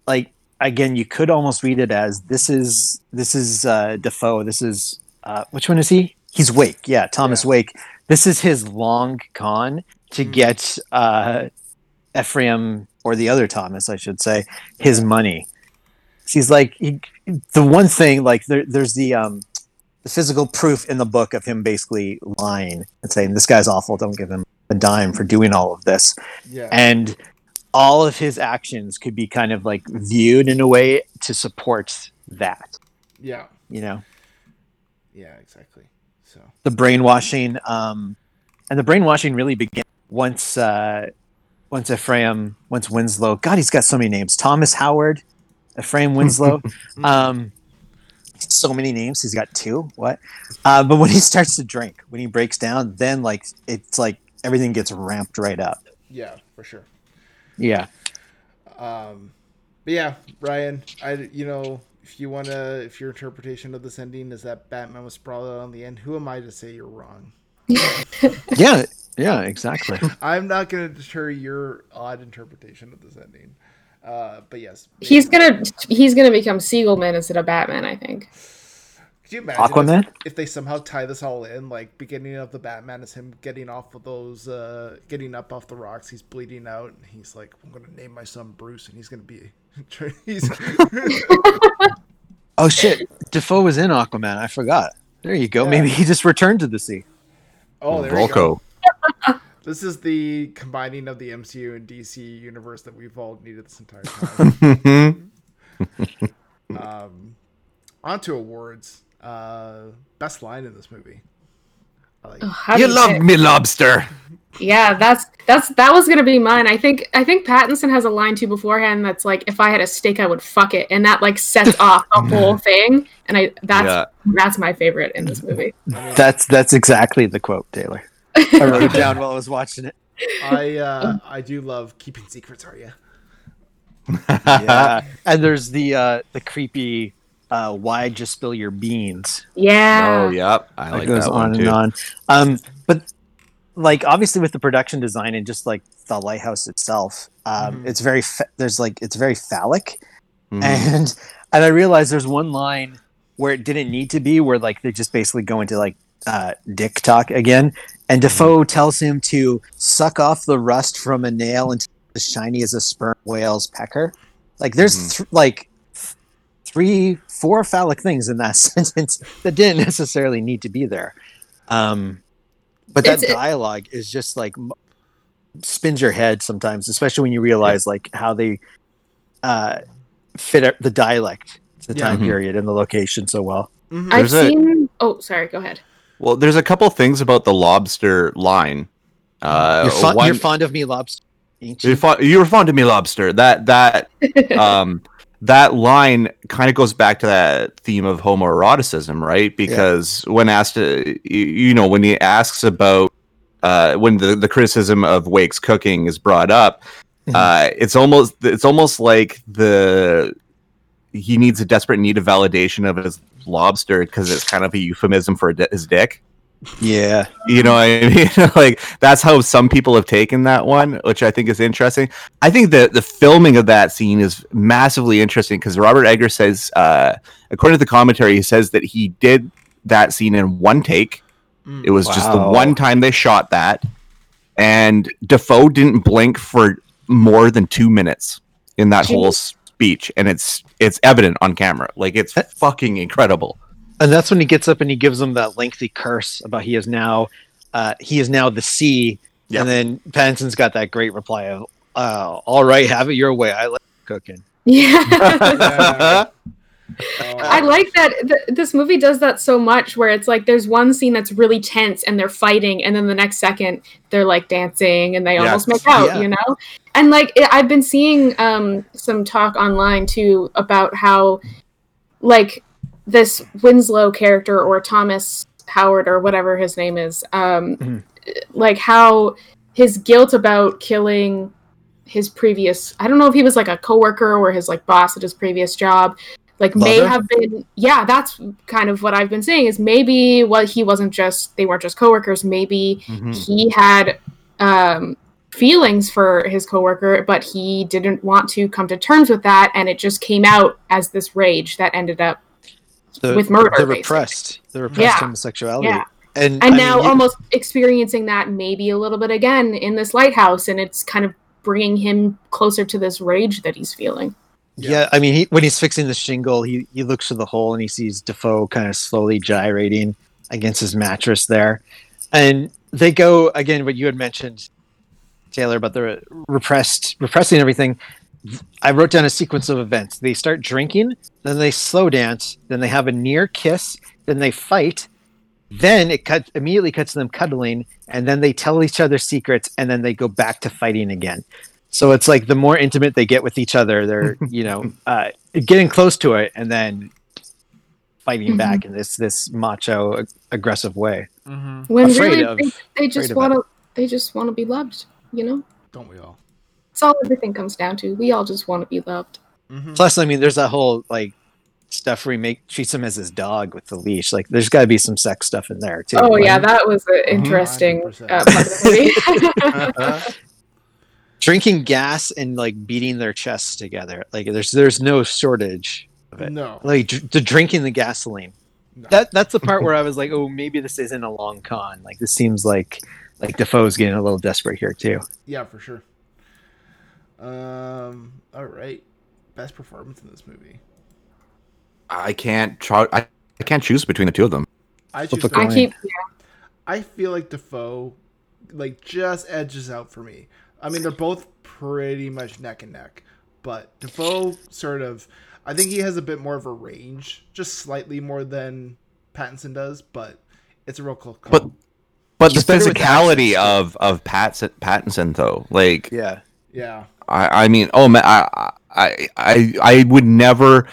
like again, you could almost read it as this is this is uh, Dafoe. This is uh, which one is he? He's Wake. Yeah, Thomas Yeah. Wake. This is his long con to Mhm. get uh, Ephraim or the other Thomas, I should say, his money. He's like he, the one thing like there, there's the um the physical proof in the book of him basically lying and saying this guy's awful. Don't give him a dime for doing all of this yeah and all of his actions could be kind of like viewed in a way to support that. Yeah. You know? Yeah exactly. So. The brainwashing um and the brainwashing really began once uh once ephraim once winslow god he's got so many names. Thomas howard ephraim winslow. Um so many names. He's got two. What? Uh but when he starts to drink when he breaks down then like it's like everything gets ramped right up. Yeah for sure yeah Um, but yeah, Ryan, I you know if you wanna if your interpretation of this ending is that Batman was sprawled out on the end, who am I to say you're wrong? yeah yeah exactly I'm not gonna deter your odd interpretation of this ending. Uh, but yes, He's gonna he's gonna become Siegelman instead of Batman. I think. Could you imagine if- aquaman if they somehow tie this all in, like beginning of the Batman is him getting off of those, uh, getting up off the rocks. He's bleeding out, and he's like, "I'm gonna name my son Bruce," and he's gonna be. he's Oh shit! Dafoe was in Aquaman. I forgot. There you go. Yeah. Maybe he just returned to the sea. oh, there you go. Vulko. This is the combining of the MCU and DC universe that we've all needed this entire time. um, on to awards. Uh, best line in this movie. Like. Oh, you love it? me, lobster. Yeah, that's that's that was gonna be mine. I think I think Pattinson has a line too beforehand that's like, "If I had a steak, I would fuck it," and that like sets off the whole thing. And I that's Yeah. that's my favorite in this movie. That's that's exactly the quote, Taylor. I wrote it down while I was watching it. I uh, I do love keeping secrets. Are you? Yeah. and there's the uh, the creepy uh, "Why just spill your beans?" Yeah. Oh, yep. I that like goes that on one and too. on. Um, but like obviously with the production design and just like the lighthouse itself, um, Mhm. it's very fa- there's like it's very phallic. Mhm. and and I realized there's one line where it didn't need to be, where like they just basically go into like uh, dick talk again, and Dafoe tells him to suck off the rust from a nail until it's as shiny as a sperm whale's pecker. Like there's Mhm. th- like th- three, four phallic things in that sentence that didn't necessarily need to be there. Um, but that It's- dialogue is just like m- spins your head sometimes, especially when you realize like how they uh, fit the dialect, the Yeah. time Mhm. period, and the location so well. Mhm. I've a- seen. Oh, sorry. Go ahead. Well, there's a couple things about the lobster line. Uh, you're, fond, one- you're fond of me, lobster. You? You're fond, you were fond of me, lobster. That that um that line kind of goes back to that theme of homoeroticism, right? Because when asked, uh, you, know, when he asks about uh, when the, the criticism of Wake's cooking is brought up, Mhm. uh, it's almost it's almost like the he needs a desperate need of validation of his lobster because it's kind of a euphemism for his dick. Yeah. You know what I mean? like that's how some people have taken that one, which I think is interesting. I think the the filming of that scene is massively interesting because Robert Egger says, uh, according to the commentary, he says that he did that scene in one take. Mm. It was just the one time they shot that, and Dafoe didn't blink for more than two minutes in that Jeez. whole speech, and it's it's evident on camera. Like it's That- fucking incredible. And that's when he gets up and he gives them that lengthy curse about he is now uh he is now the sea. Yeah. And then Pattinson's got that great reply of uh all right, have it your way. I like cooking. Yeah. Yeah. I like that th- this movie does that so much where it's like there's one scene that's really tense and they're fighting and then the next second they're like dancing and they Yeah. almost make out, Yeah. you know? And like it, I've been seeing um some talk online too about how like this Winslow character or Thomas Howard or whatever his name is um Mhm. like how his guilt about killing his previous I don't know if he was like a coworker or his like boss at his previous job like may have been yeah that's kind of what I've been saying is maybe what he wasn't just they weren't just coworkers maybe Mhm. he had um feelings for his coworker but he didn't want to come to terms with that and it just came out as this rage that ended up The, With murder, The basically. repressed the repressed Yeah. homosexuality. Yeah. And, and I now mean, you- almost experiencing that maybe a little bit again in this lighthouse and it's kind of bringing him closer to this rage that he's feeling Yeah, I mean, he, when he's fixing the shingle, he, he looks through the hole and he sees Dafoe kind of slowly gyrating against his mattress there. And they go again, what you had mentioned, Taylor, about the repressed, repressing everything. I wrote down a sequence of events. They start drinking, then they slow dance, then they have a near kiss, then they fight, then it cut immediately cuts to them cuddling, and then they tell each other secrets, and then they go back to fighting again. So it's like the more intimate they get with each other, they're you know uh, getting close to it, and then fighting Mhm. back in this this macho ag- aggressive way. Mhm. when Afraid really of- they, they just want to they just want to be loved you know Don't we all? It's all everything comes down to we all just want to be loved Mhm. Plus, I mean, there's that whole like stuff where he make treats him as his dog with the leash. Like, there's got to be some sex stuff in there too. oh Like, yeah that was an interesting 100%. uh, part of the movie drinking gas and like beating their chests together. Like, there's there's no shortage of it. No. Like dr- the drinking the gasoline. no. That that's the part where I was like, oh, maybe this isn't a long con. Like, this seems like like Dafoe's getting a little desperate here too. Yeah, for sure. Um. All right. Best performance in this movie. I can't try. I, I can't choose between the two of them. I choose. a i coin. keep I feel like Dafoe, like just edges out for me. I mean, they're both pretty much neck and neck, but Dafoe sort of. I think he has a bit more of a range, just slightly more than Pattinson does, but it's a real close call. But but He's the physicality of of Pattinson, Pattinson though, like Yeah. Yeah, I, I mean, oh man, I, I, I, I would never.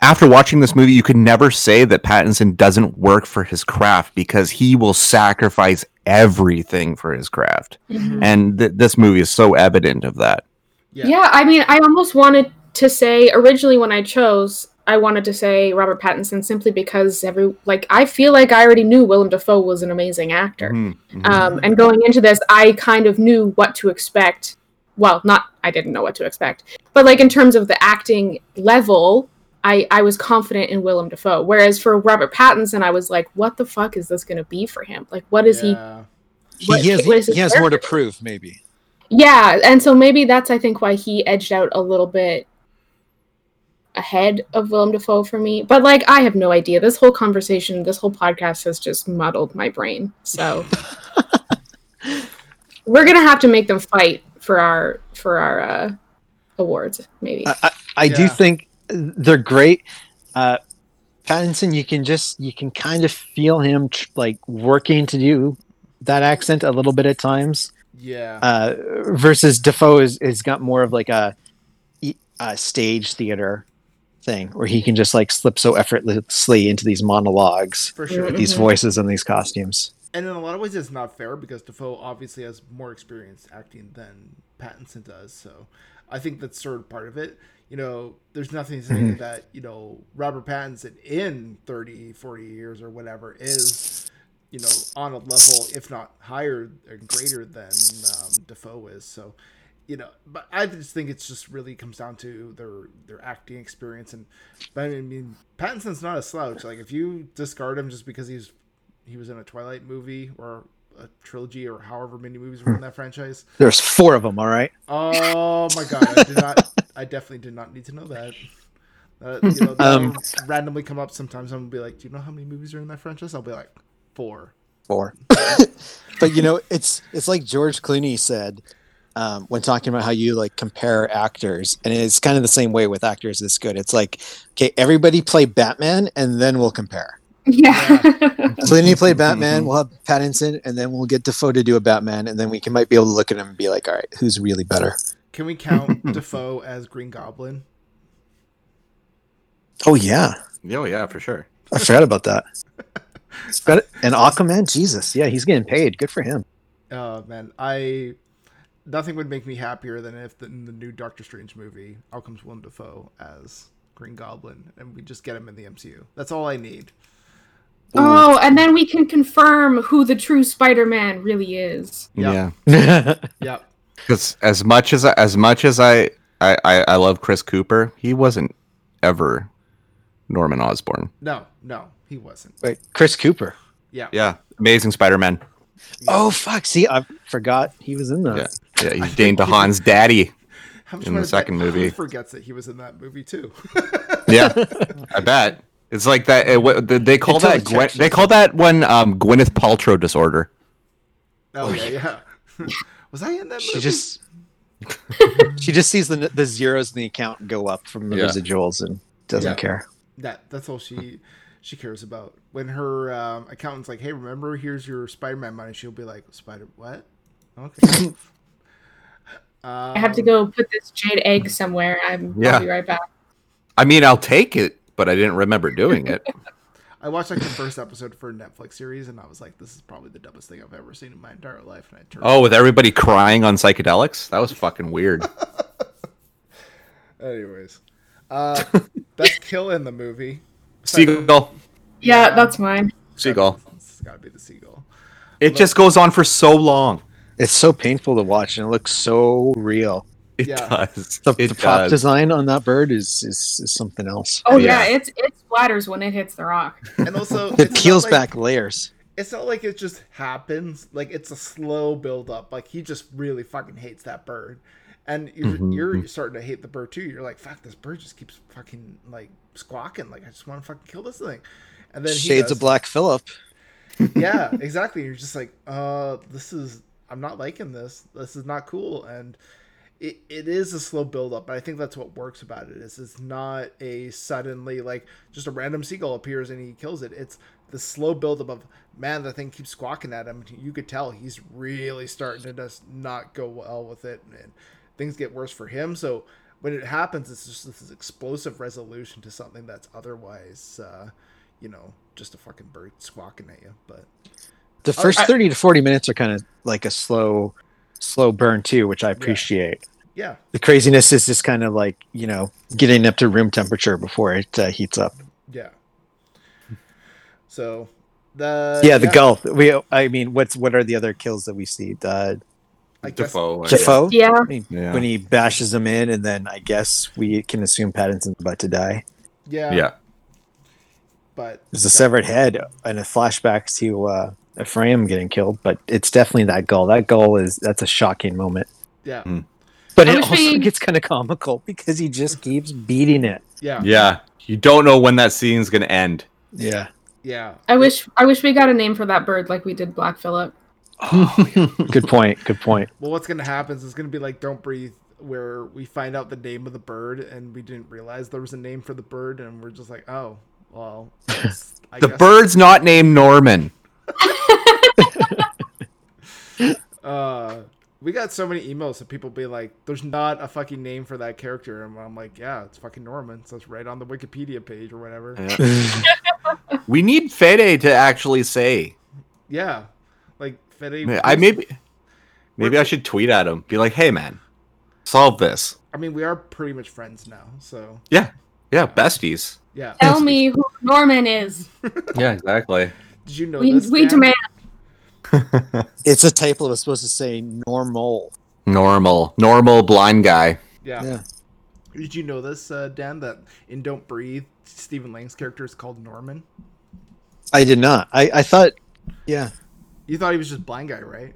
After watching this movie, you could never say that Pattinson doesn't work for his craft because he will sacrifice everything for his craft, Mhm. and th- this movie is so evident of that. yeah, Yeah. I mean, I almost wanted to say originally when I chose, I wanted to say Robert Pattinson simply because every like I feel like I already knew Willem Dafoe was an amazing actor. Mhm, mhm. Um, and going into this, I kind of knew what to expect. Well, not I didn't know what to expect, but like in terms of the acting level, I I was confident in Willem Dafoe. Whereas for Robert Pattinson, I was like, what the fuck is this going to be for him? Like, what is he? yeah. He, What- he has, what is he has more to prove, maybe. Yeah, and so maybe that's I think why he edged out a little bit ahead of Willem Dafoe for me. But like I have no idea. This whole conversation, this whole podcast has just muddled my brain. So we're gonna have to make them fight for our for our uh, awards, maybe. I, I, I do think they're great. Uh, Pattinson, you can just you can kind of feel him tr- like working to do that accent a little bit at times. Yeah. Uh, versus Dafoe is is got more of like a. uh, stage theater thing where he can just like slip so effortlessly into these monologues For sure. with these Mhm. voices and these costumes. And in a lot of ways, it's not fair because Dafoe obviously has more experience acting than Pattinson does. So I think that's sort of part of it. You know, there's nothing saying that, you know, Robert Pattinson in 30, 40 years or whatever is, you know, on a level, if not higher and greater than um, Dafoe is. So, you know, but I just think it's just really comes down to their their acting experience. And, but I mean, Pattinson's not a slouch. Like, if you discard him just because he's he was in a Twilight movie or a trilogy or however many movies were in that franchise. There's four of them, all right? Oh my god, I did not. I definitely did not need to know that. Uh, you know, Um, randomly come up sometimes. I'm gonna be like, "Do you know how many movies are in that franchise?" I'll be like, four. Four. but you know, it's it's like George Clooney said um, when talking about how you like compare actors, and it's kind of the same way with actors. This good. It's like, okay, everybody play Batman, and then we'll compare. Yeah. Clooney played mm-hmm. Batman. We'll have Pattinson, and then we'll get Dafoe to do a Batman, and then we can might be able to look at him and be like, all right, who's really better? Can we count Dafoe as Green Goblin? Oh yeah, Oh yeah, for sure. I forgot about that. But- And Aquaman, Jesus, yeah, he's getting paid. Good for him. Oh man, I nothing would make me happier than if the, in the new Doctor Strange movie, out comes Willem Dafoe as Green Goblin, and we just get him in the MCU. That's all I need. Oh, and then we can confirm who the true Spider-Man really is. Yeah. Yeah, Yep. because as much as I, as much as I, I I I love Chris Cooper, he wasn't ever Norman Osborn. No, no, he wasn't. Wait, Chris Cooper. Yeah. Yeah, Amazing Spider-Man. Oh fuck! See, I forgot he was in that. Yeah, yeah, he's Dane DeHaan's daddy. How much in the second who movie. He forgets that he was in that movie too. Yeah, I bet it's like that. It, what, they call Until that the Gwen, they call that one um, Gwyneth Paltrow disorder. oh yeah, yeah. was I in that movie? She just she just sees the the zeros in the account go up from the Yeah. residuals and doesn't Yeah. care. that that's all she she cares about. When her um, accountant's like, "Hey, remember, here's your Spider-Man money," she'll be like, "Spider what?" Okay. um, I have to go put this jade egg somewhere. I'm Yeah. I'll be right back. I mean, I'll take it, but I didn't remember doing it. I watched like the first episode for a Netflix series, and I was like, "This is probably the dumbest thing I've ever seen in my entire life." And I turned. oh, with everybody crying on psychedelics, that was fucking weird. Anyways, uh, best kill in the movie. Seagull, Yeah, that's mine. seagull. It's got to be the seagull. It just goes on for so long. It's so painful to watch, and it looks so real. It Yeah. does. The, it the prop does. design on that bird is is, is something else. Oh yeah, Yeah. it's it splatters when it hits the rock. And also, It peels like- back layers. It's not like it just happens. Like it's a slow build up. Like he just really fucking hates that bird, and you're, Mhm, you're starting to hate the bird too. You're like, fuck, this bird just keeps fucking like squawking. Like I just want to fucking kill this thing. And then Shades of Black Phillip. yeah, exactly. You're just like, uh, this is I'm not liking this. This is not cool. And it, it is a slow build up, but I think that's what works about it. Is it's not a suddenly like just a random seagull appears and he kills it. It's the slow build up of man, the thing keeps squawking at him. You could tell he's really starting to just not go well with it, and things get worse for him. So when it happens, it's just this explosive resolution to something that's otherwise, uh, you know, just a fucking bird squawking at you. But The first I- thirty to forty minutes are kind of like a slow, slow burn too, which I appreciate. Yeah, The craziness is just kind of like you know getting up to room temperature before it uh, heats up. yeah. So the yeah, the gulf. We, I mean, what's what are the other kills that we see? The I guess, Dafoe. Dafoe. Yeah. I mean, Yeah. when he bashes him in, and then I guess we can assume Pattinson's about to die. yeah, Yeah. But There's a severed head and a flashback to uh, Ephraim getting killed, but it's definitely that goal. That goal is that's a shocking moment. yeah, Mm. But I it also we- gets kind of comical because he just keeps beating it. yeah, Yeah. You don't know when that scene's gonna end. Yeah. yeah. I wish I wish we got a name for that bird like we did Black Phillip. Good point. Good point. Well, what's gonna happen is it's gonna be like "Don't Breathe," where we find out the name of the bird and we didn't realize there was a name for the bird, and we're just like, "Oh, well." I The guess- bird's not named Norman. Uh, we got so many emails of people being like, "There's not a fucking name for that character," and I'm like, "Yeah, it's fucking Norman." So it's right on the Wikipedia page or whatever. Yeah. we need Fede to actually say. Yeah, like Fede. I maybe maybe I should tweet at him. Be like, "Hey, man, solve this." I mean, we are pretty much friends now, so Yeah, yeah, besties. yeah. Tell me who Norman is. Yeah, exactly. Did you know We, this? we Dan? demand. It's a typo. It's supposed to say normal. Normal, normal blind guy. Yeah. Yeah. Did you know this, uh, Dan? That in Don't Breathe, Stephen Lang's character is called Norman. I did not. I, I thought, yeah, You thought he was just blind guy, right?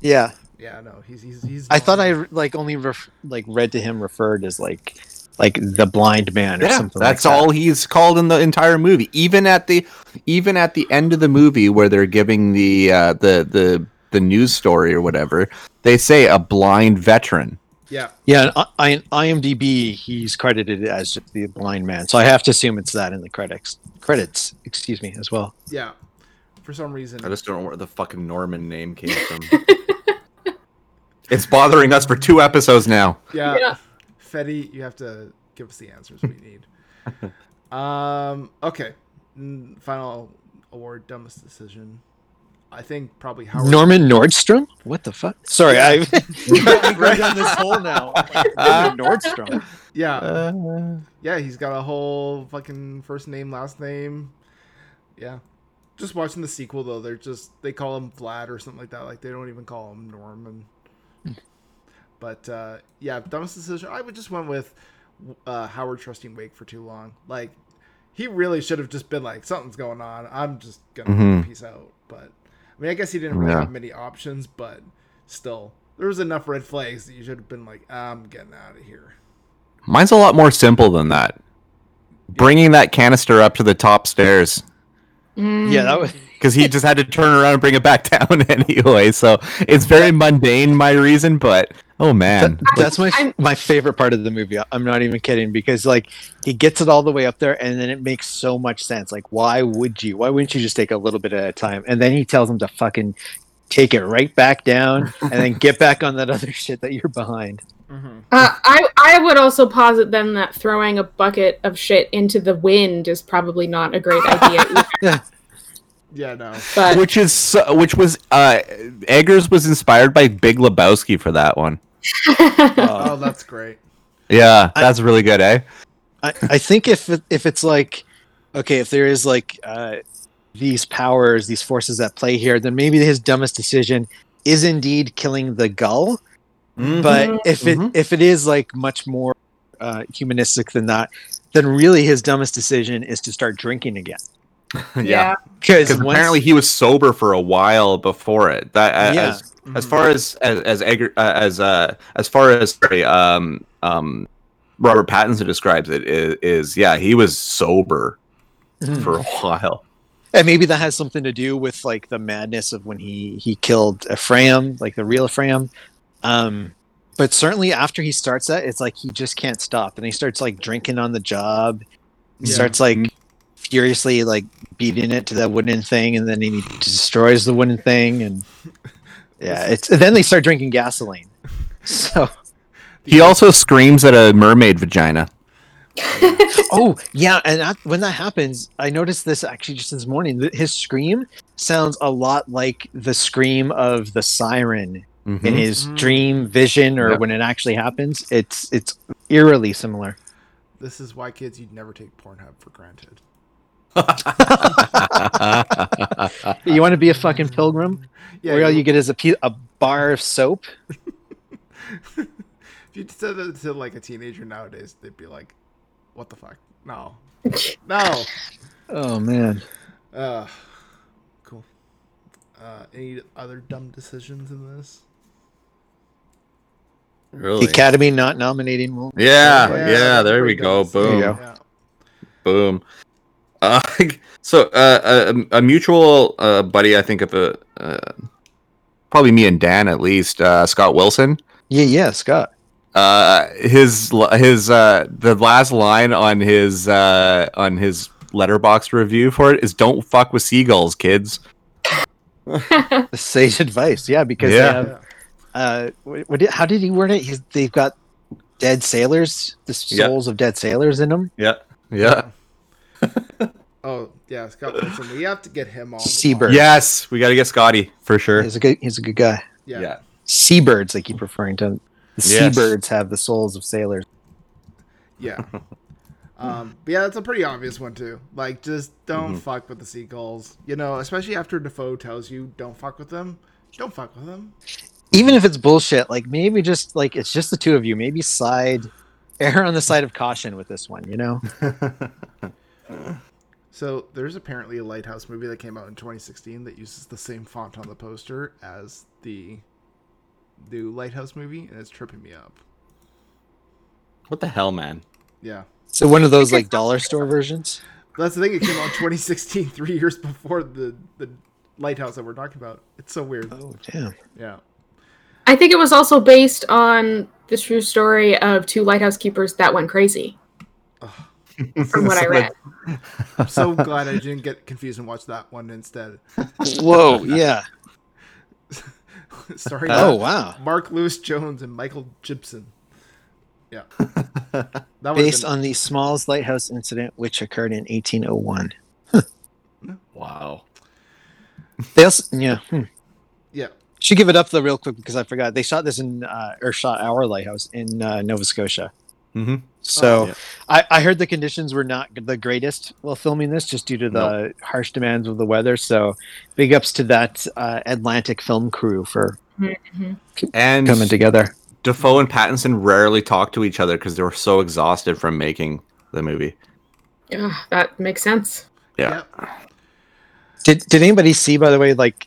yeah. Yeah, no, he's he's he's. I thought I like only ref- like read to him referred as like like the blind man or Yeah, something. that's like that. all he's called in the entire movie. Even at the even at the end of the movie where they're giving the uh, the the the news story or whatever, they say a blind veteran. Yeah, Yeah, on I, IMDb, he's credited as the blind man, so I have to assume it's that in the credits. Credits, excuse me, as well. yeah. For some reason, I just don't know where the fucking Norman name came from. it's bothering us for two episodes now. yeah. Yeah. Fede, you have to give us the answers we need. um. Okay. Final award, dumbest decision. I think probably Howard. Norman Nordstrom? What the fuck? Sorry, I you got me going down this hole now. Norman Nordstrom. Yeah, Uh, yeah. He's got a whole fucking first name, last name. Yeah. Just watching the sequel though, they're just they call him Vlad or something like that. Like they don't even call him Norman. But uh, yeah, dumbest decision. I would just went with uh, Howard trusting Wake for too long. Like he really should have just been like, something's going on. I'm just gonna Mhm. peace out. But I mean, I guess he didn't really Yeah. have many options. But still, there was enough red flags that you should have been like, I'm getting out of here. mine's a lot more simple than that. Bringing that canister up to the top stairs Mm. Yeah, that was because he just had to turn around and bring it back down anyway. So it's very mundane, my reason, but oh man, that- that's my I'm- my favorite part of the movie. I'm not even kidding because like he gets it all the way up there and then it makes so much sense. Like why would you? Why wouldn't you just take a little bit at a time? And then he tells him to fucking take it right back down and then get back on that other shit that you're behind. Mm-hmm. Uh, I I would also posit then that throwing a bucket of shit into the wind is probably not a great idea. either. Yeah, no. but which is so- which was uh Eggers was inspired by Big Lebowski for that one. Oh, that's great. Yeah, I- that's really good, eh? I, I think if it, if it's like okay, if there is like uh, these powers, these forces at play here, then maybe his dumbest decision is indeed killing the gull. But Mhm. if it Mhm. if it is like much more uh, humanistic than that, then really his dumbest decision is to start drinking again. yeah, Because because apparently he was sober for a while before it. That uh, Yeah. as as far as as as uh, as uh as far as sorry, um um Robert Pattinson describes it is, is yeah he was sober Mhm. for a while. and maybe that has something to do with like the madness of when he he killed Ephraim, like the real Ephraim. Um, but certainly after he starts that, it's like he just can't stop, and he starts like drinking on the job. He Yeah. starts like furiously like beating it to that wooden thing, and then he destroys the wooden thing, and yeah, it's and then they start drinking gasoline. So He also screams at a mermaid vagina. oh yeah, and that, when that happens, I noticed this actually just this morning. th- His scream sounds a lot like the scream of the siren Mhm. in his Mhm. dream vision or Yeah. when it actually happens. It's it's eerily similar. This is why kids you'd never take Pornhub for granted. You want to be a fucking pilgrim? Yeah, or all you- you get is a, pe- a bar of soap. if you said that to like a teenager nowadays, they'd be like, "What the fuck? No, no." Oh man. Uh, cool. Uh, any other dumb decisions in this? really? The Academy not nominating Will. Yeah, Yeah, yeah, there we go. Boom. There you Yeah. Boom. Uh, so uh, a, a mutual uh, buddy, I think of a uh, probably me and Dan at least. Uh, Scott Wilson. Yeah, yeah, Scott. Uh, his his uh, the last line on his uh, on his Letterboxd review for it is "Don't fuck with seagulls, kids." Sage advice. Yeah, because Yeah. they have uh, what, what did, how did he word it? He's, they've got dead sailors, the Yeah. souls of dead sailors in them. Yeah. Yeah. Oh yeah, Scott Wilson. We have to get him on. the Seabird. Yes, we got to get Scotty for sure. He's a good, he's a good guy. Yeah. Yeah. Seabirds, they keep referring to. them. The Yes. seabirds have the souls of sailors. Yeah. Um, but yeah, that's a pretty obvious one too. Like, just don't Mhm. fuck with the seagulls. You know, especially after Dafoe tells you don't fuck with them. Don't fuck with them. Even if it's bullshit, like maybe just like it's just the two of you. Maybe side, err on the side of caution with this one. You know, So there's apparently a Lighthouse movie that came out in 2016 that uses the same font on the poster as the new Lighthouse movie, and it's tripping me up. What the hell, man? Yeah. so one of those like dollar store versions. That's the thing. It came out in 2016, three years before the the Lighthouse that we're talking about. It's so weird. Oh damn! Yeah. I think it was also based on the true story of two lighthouse keepers that went crazy. From what I read. I'm so glad I didn't get confused and watch that one instead. Whoa, yeah. Sorry. Oh wow. Mark Lewis Jones and Michael Jibson. Yeah. That Based been- on the Smalls Lighthouse incident, which occurred in 1801. Wow. They also, yeah. hmm. Yeah. Should give it up though real quick because I forgot they shot this in uh, or shot our lighthouse in uh, Nova Scotia. Mm-hmm. So Oh, yeah. I, I heard the conditions were not the greatest while filming this, just due to the harsh demands of the weather. So big ups to that uh, Atlantic film crew for Mhm. And coming together. Dafoe and Pattinson rarely talk to each other because they were so exhausted from making the movie. Yeah, that makes sense. Yeah. Did Did anybody see by the way like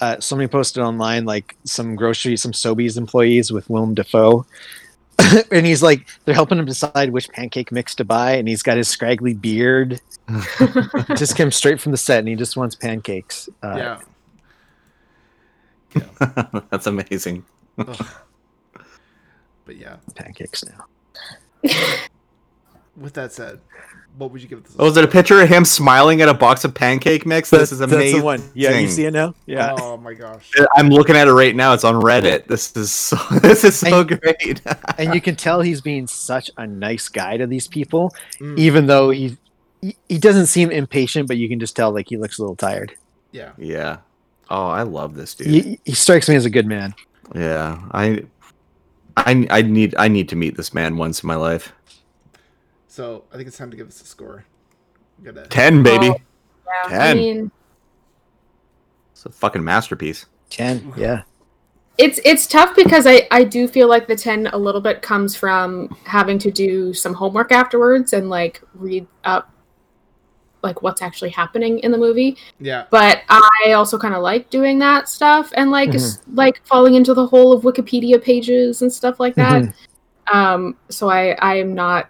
uh, somebody posted online like some grocery some Sobeys employees with Willem Dafoe. and he's like, they're helping him decide which pancake mix to buy, and he's got his scraggly beard. just came straight from the set, and he just wants pancakes. Uh, yeah. That's amazing. But yeah. pancakes now. With that said, what would you give this? Oh, is it a picture of him smiling at a box of pancake mix? This is amazing. That's the one. Yeah, you see it now. Yeah, Oh my gosh. I'm looking at it right now. It's on Reddit. This is so, this is so great. and you can tell he's being such a nice guy to these people, Mm, even though he, he he doesn't seem impatient, but you can just tell like he looks a little tired. yeah. yeah. Oh, I love this dude. He, he strikes me as a good man. Yeah. I I I need I need to meet this man once in my life. So I think it's time to give us a score. We gotta- 10, baby. Oh, Yeah, I Ten. mean, It's a fucking masterpiece. Ten, yeah. it's it's tough because I I do feel like the ten a little bit comes from having to do some homework afterwards and like read up like what's actually happening in the movie. Yeah. But I also kind of like doing that stuff and like Mhm. s- like falling into the hole of Wikipedia pages and stuff like that. Mhm. Um, so I I am not.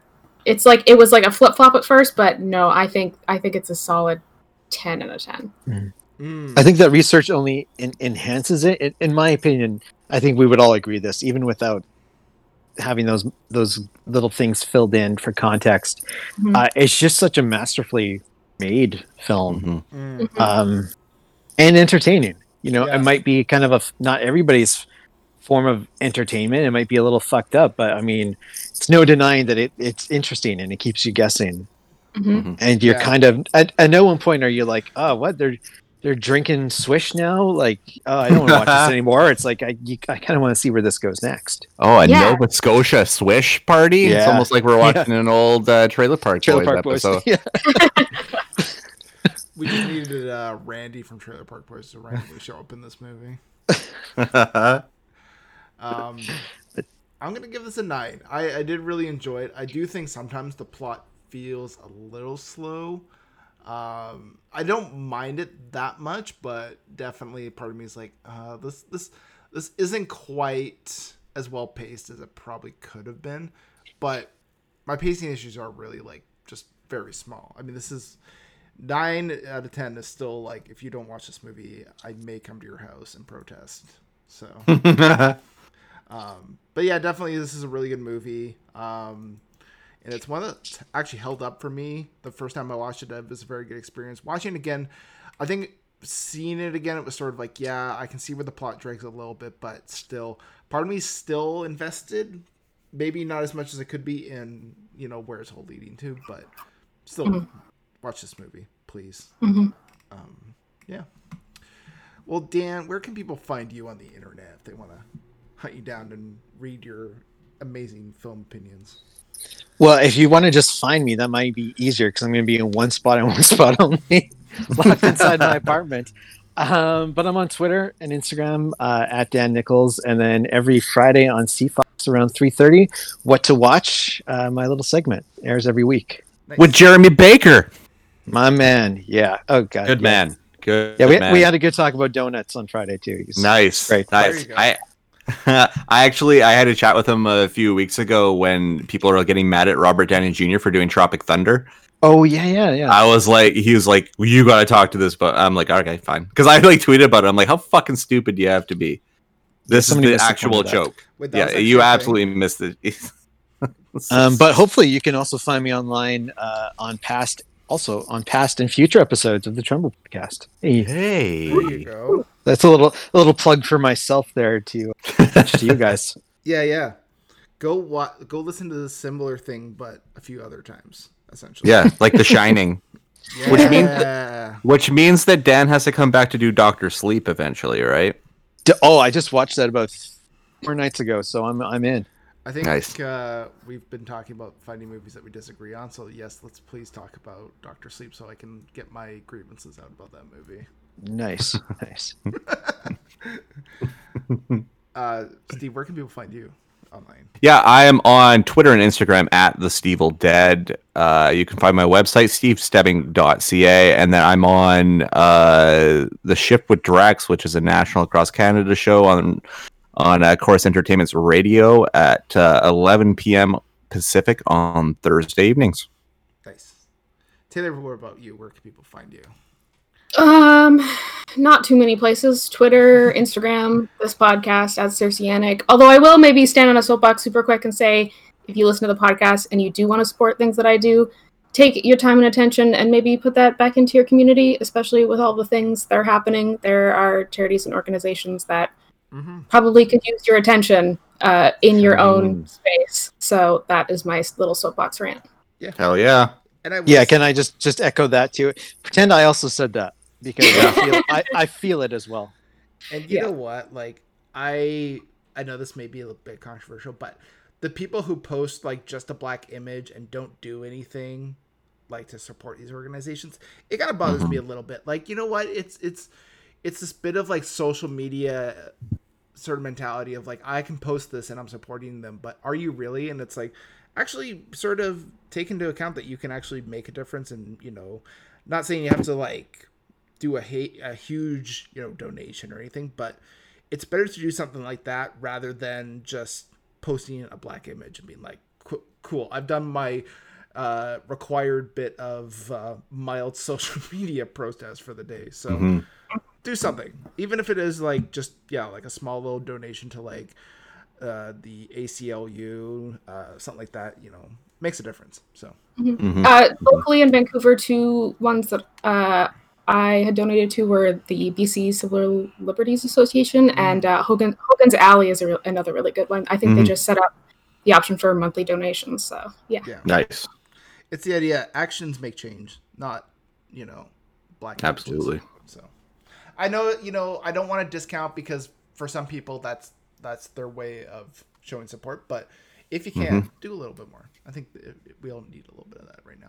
It's like it was like a flip flop at first, but no, I think I think it's a solid ten out of ten. Mm. I think that research only en- enhances it. In, in my opinion, I think we would all agree this, even without having those those little things filled in for context. Mhm. Uh, it's just such a masterfully made film. Mhm. Mm. Mhm. um, and entertaining. You know, Yeah. it might be kind of a f- not everybody's form of entertainment. It might be a little fucked up, but I mean, it's no denying that it, it's interesting and it keeps you guessing. Mhm. And you're Yeah. kind of at, at no one point are you like, oh, what they're they're drinking swish now. Like, oh, I don't want to watch this anymore. It's like I you, I kind of want to see where this goes next. Oh, a Yeah. Nova Scotia swish party? It's almost like we're watching an old uh, Trailer Park Trailer Boys Park Boys. episode. Yeah. We just needed uh, Randy from Trailer Park Boys to randomly show up in this movie. Um, I'm gonna give this a nine. I, I did really enjoy it. I do think sometimes the plot feels a little slow. Um, I don't mind it that much, but definitely part of me is like, uh, this this this isn't quite as well paced as it probably could have been. But my pacing issues are really like just very small. I mean, this is nine out of ten is still like if you don't watch this movie, I may come to your house and protest. So. Um, but yeah, definitely, this is a really good movie. Um, and it's one that actually held up for me the first time I watched it. It was a very good experience. Watching it again, I think seeing it again, it was sort of like, yeah, I can see where the plot drags a little bit, but still, part of me is still invested. Maybe not as much as it could be in, you know, where it's all leading to, but still, Mhm. watch this movie, please. Mhm. Um, yeah. Well, Dan, where can people find you on the internet if they want to hunt you down and read your amazing film opinions? Well, if you want to just find me, that might be easier because I'm going to be in one spot and one spot only, locked inside my apartment. Um, but I'm on Twitter and Instagram uh, at Dan Nichols, and then every Friday on CFox around 3:30. What to watch? Uh, my little segment airs every week. Nice. With Jeremy Baker. My man, yeah. Oh god, Good yeah. man. Good. Yeah, we, man. we had a good talk about donuts on Friday too. He's- Nice. Great. There Nice. you go. I I actually I had a chat with him a few weeks ago when people are getting mad at Robert Downey Jr. for doing Tropic Thunder. Oh yeah, yeah, yeah. I was like, he was like, well, "You got to talk to this," but I'm like, "Okay, fine," because I like tweeted about it. I'm like, "How fucking stupid do you have to be?" This is somebody the the actual point of that. joke. Wait, Yeah, you a thing? absolutely missed it. Um, but hopefully, you can also find me online uh, on past, also on past and future episodes of the Tremble podcast. Hey, hey, There you go. That's a little a little plug for myself there to to you guys. Yeah, yeah. Go wa- Go listen to the similar thing, but a few other times, essentially. yeah, like The Shining, Yeah. Which means which means that Dan has to come back to do Doctor Sleep eventually, right? D- Oh, I just watched that about four nights ago, so I'm I'm in. I think Nice. uh, we've been talking about finding movies that we disagree on. So yes, let's please talk about Doctor Sleep, so I can get my grievances out about that movie. Nice, nice. Uh, Steve, where can people find you online? Yeah, I am on Twitter and Instagram at the Stevel Dead. Uh, you can find my website, stevestebbing.ca, and then I'm on uh, the Shift with Drex, which is a national across Canada show on on uh, Corus Entertainment's radio at uh, 11 p.m. Pacific on Thursday evenings. Nice. Taylor, what about you? Where can people find you? Um, not too many places. Twitter, Instagram, this podcast as Circeanic. Although I will maybe stand on a soapbox super quick and say, if you listen to the podcast and you do want to support things that I do, take your time and attention and maybe put that back into your community, especially with all the things that are happening. There are charities and organizations that Mm-hmm. probably could use your attention uh, in your own Mm. space. So that is my little soapbox rant. Yeah. Hell yeah. And I will Yeah, can I just just echo that too? Pretend I also said that because I feel I, I feel it as well. And you Yeah. know what? Like I I know this may be a little bit controversial, but the people who post like just a black image and don't do anything like to support these organizations, it kind of bothers me mm-hmm. a little bit. Like, you know what? It's it's it's this bit of like social media sort of mentality of like I can post this and I'm supporting them, but are you really? And it's like actually sort of take into account that you can actually make a difference and, you know, not saying you have to like do a hate a huge you know donation or anything but it's better to do something like that rather than just posting a black image and being like "Cool- cool i've done my uh, required bit of uh, mild social media protest for the day so Mhm. do something even if it is like just yeah like a small little donation to like uh, the aclu uh, something like that you know makes a difference so Mhm. Uh, locally in Vancouver, two ones that uh, I had donated to were the BC Civil Liberties Association and uh, Hogan Hogan's Alley is a re- another really good one. I think they Mhm. just set up the option for monthly donations. So yeah, yeah Nice. it's the idea actions make change not you know black images. Absolutely. so i know you know i don't want to discount because for some people that's that's their way of showing support but if you can do a little bit more i think it, it- we all need a little bit of that right now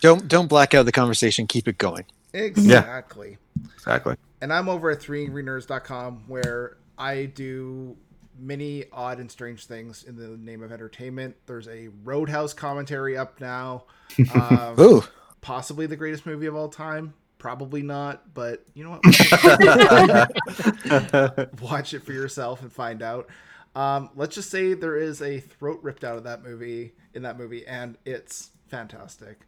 Don't don't black out the conversation. Keep it going. Exactly Exactly. and i'm over at 3reners.com where i do many odd and strange things in the name of entertainment there's a roadhouse commentary up now um, Ooh, possibly the greatest movie of all time. Probably not, but you know what? Watch it for yourself and find out. Um, let's just say there is a throat ripped out of that movie in that movie, and it's fantastic.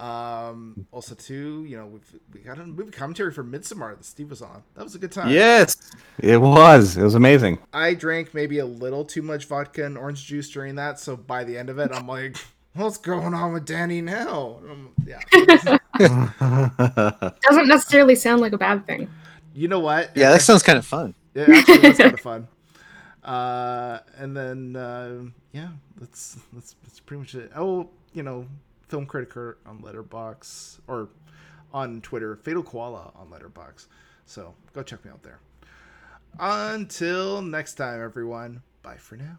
Um, also, too, you know, we've we got a movie commentary for Midsommar that Steve was on. That was a good time. yes, it was. It was amazing. I drank maybe a little too much vodka and orange juice during that, so by the end of it, I'm like, what's going on with Danny now? Um, yeah. Doesn't necessarily sound like a bad thing. you know what? Yeah, that sounds kind of fun. Yeah, actually, that's kind of fun. Uh, and then uh, yeah, that's that's that's pretty much it. Oh, you know, film critic on Letterboxd or on Twitter, Fatal Koala on Letterboxd. So go check me out there. Until next time, everyone. Bye for now.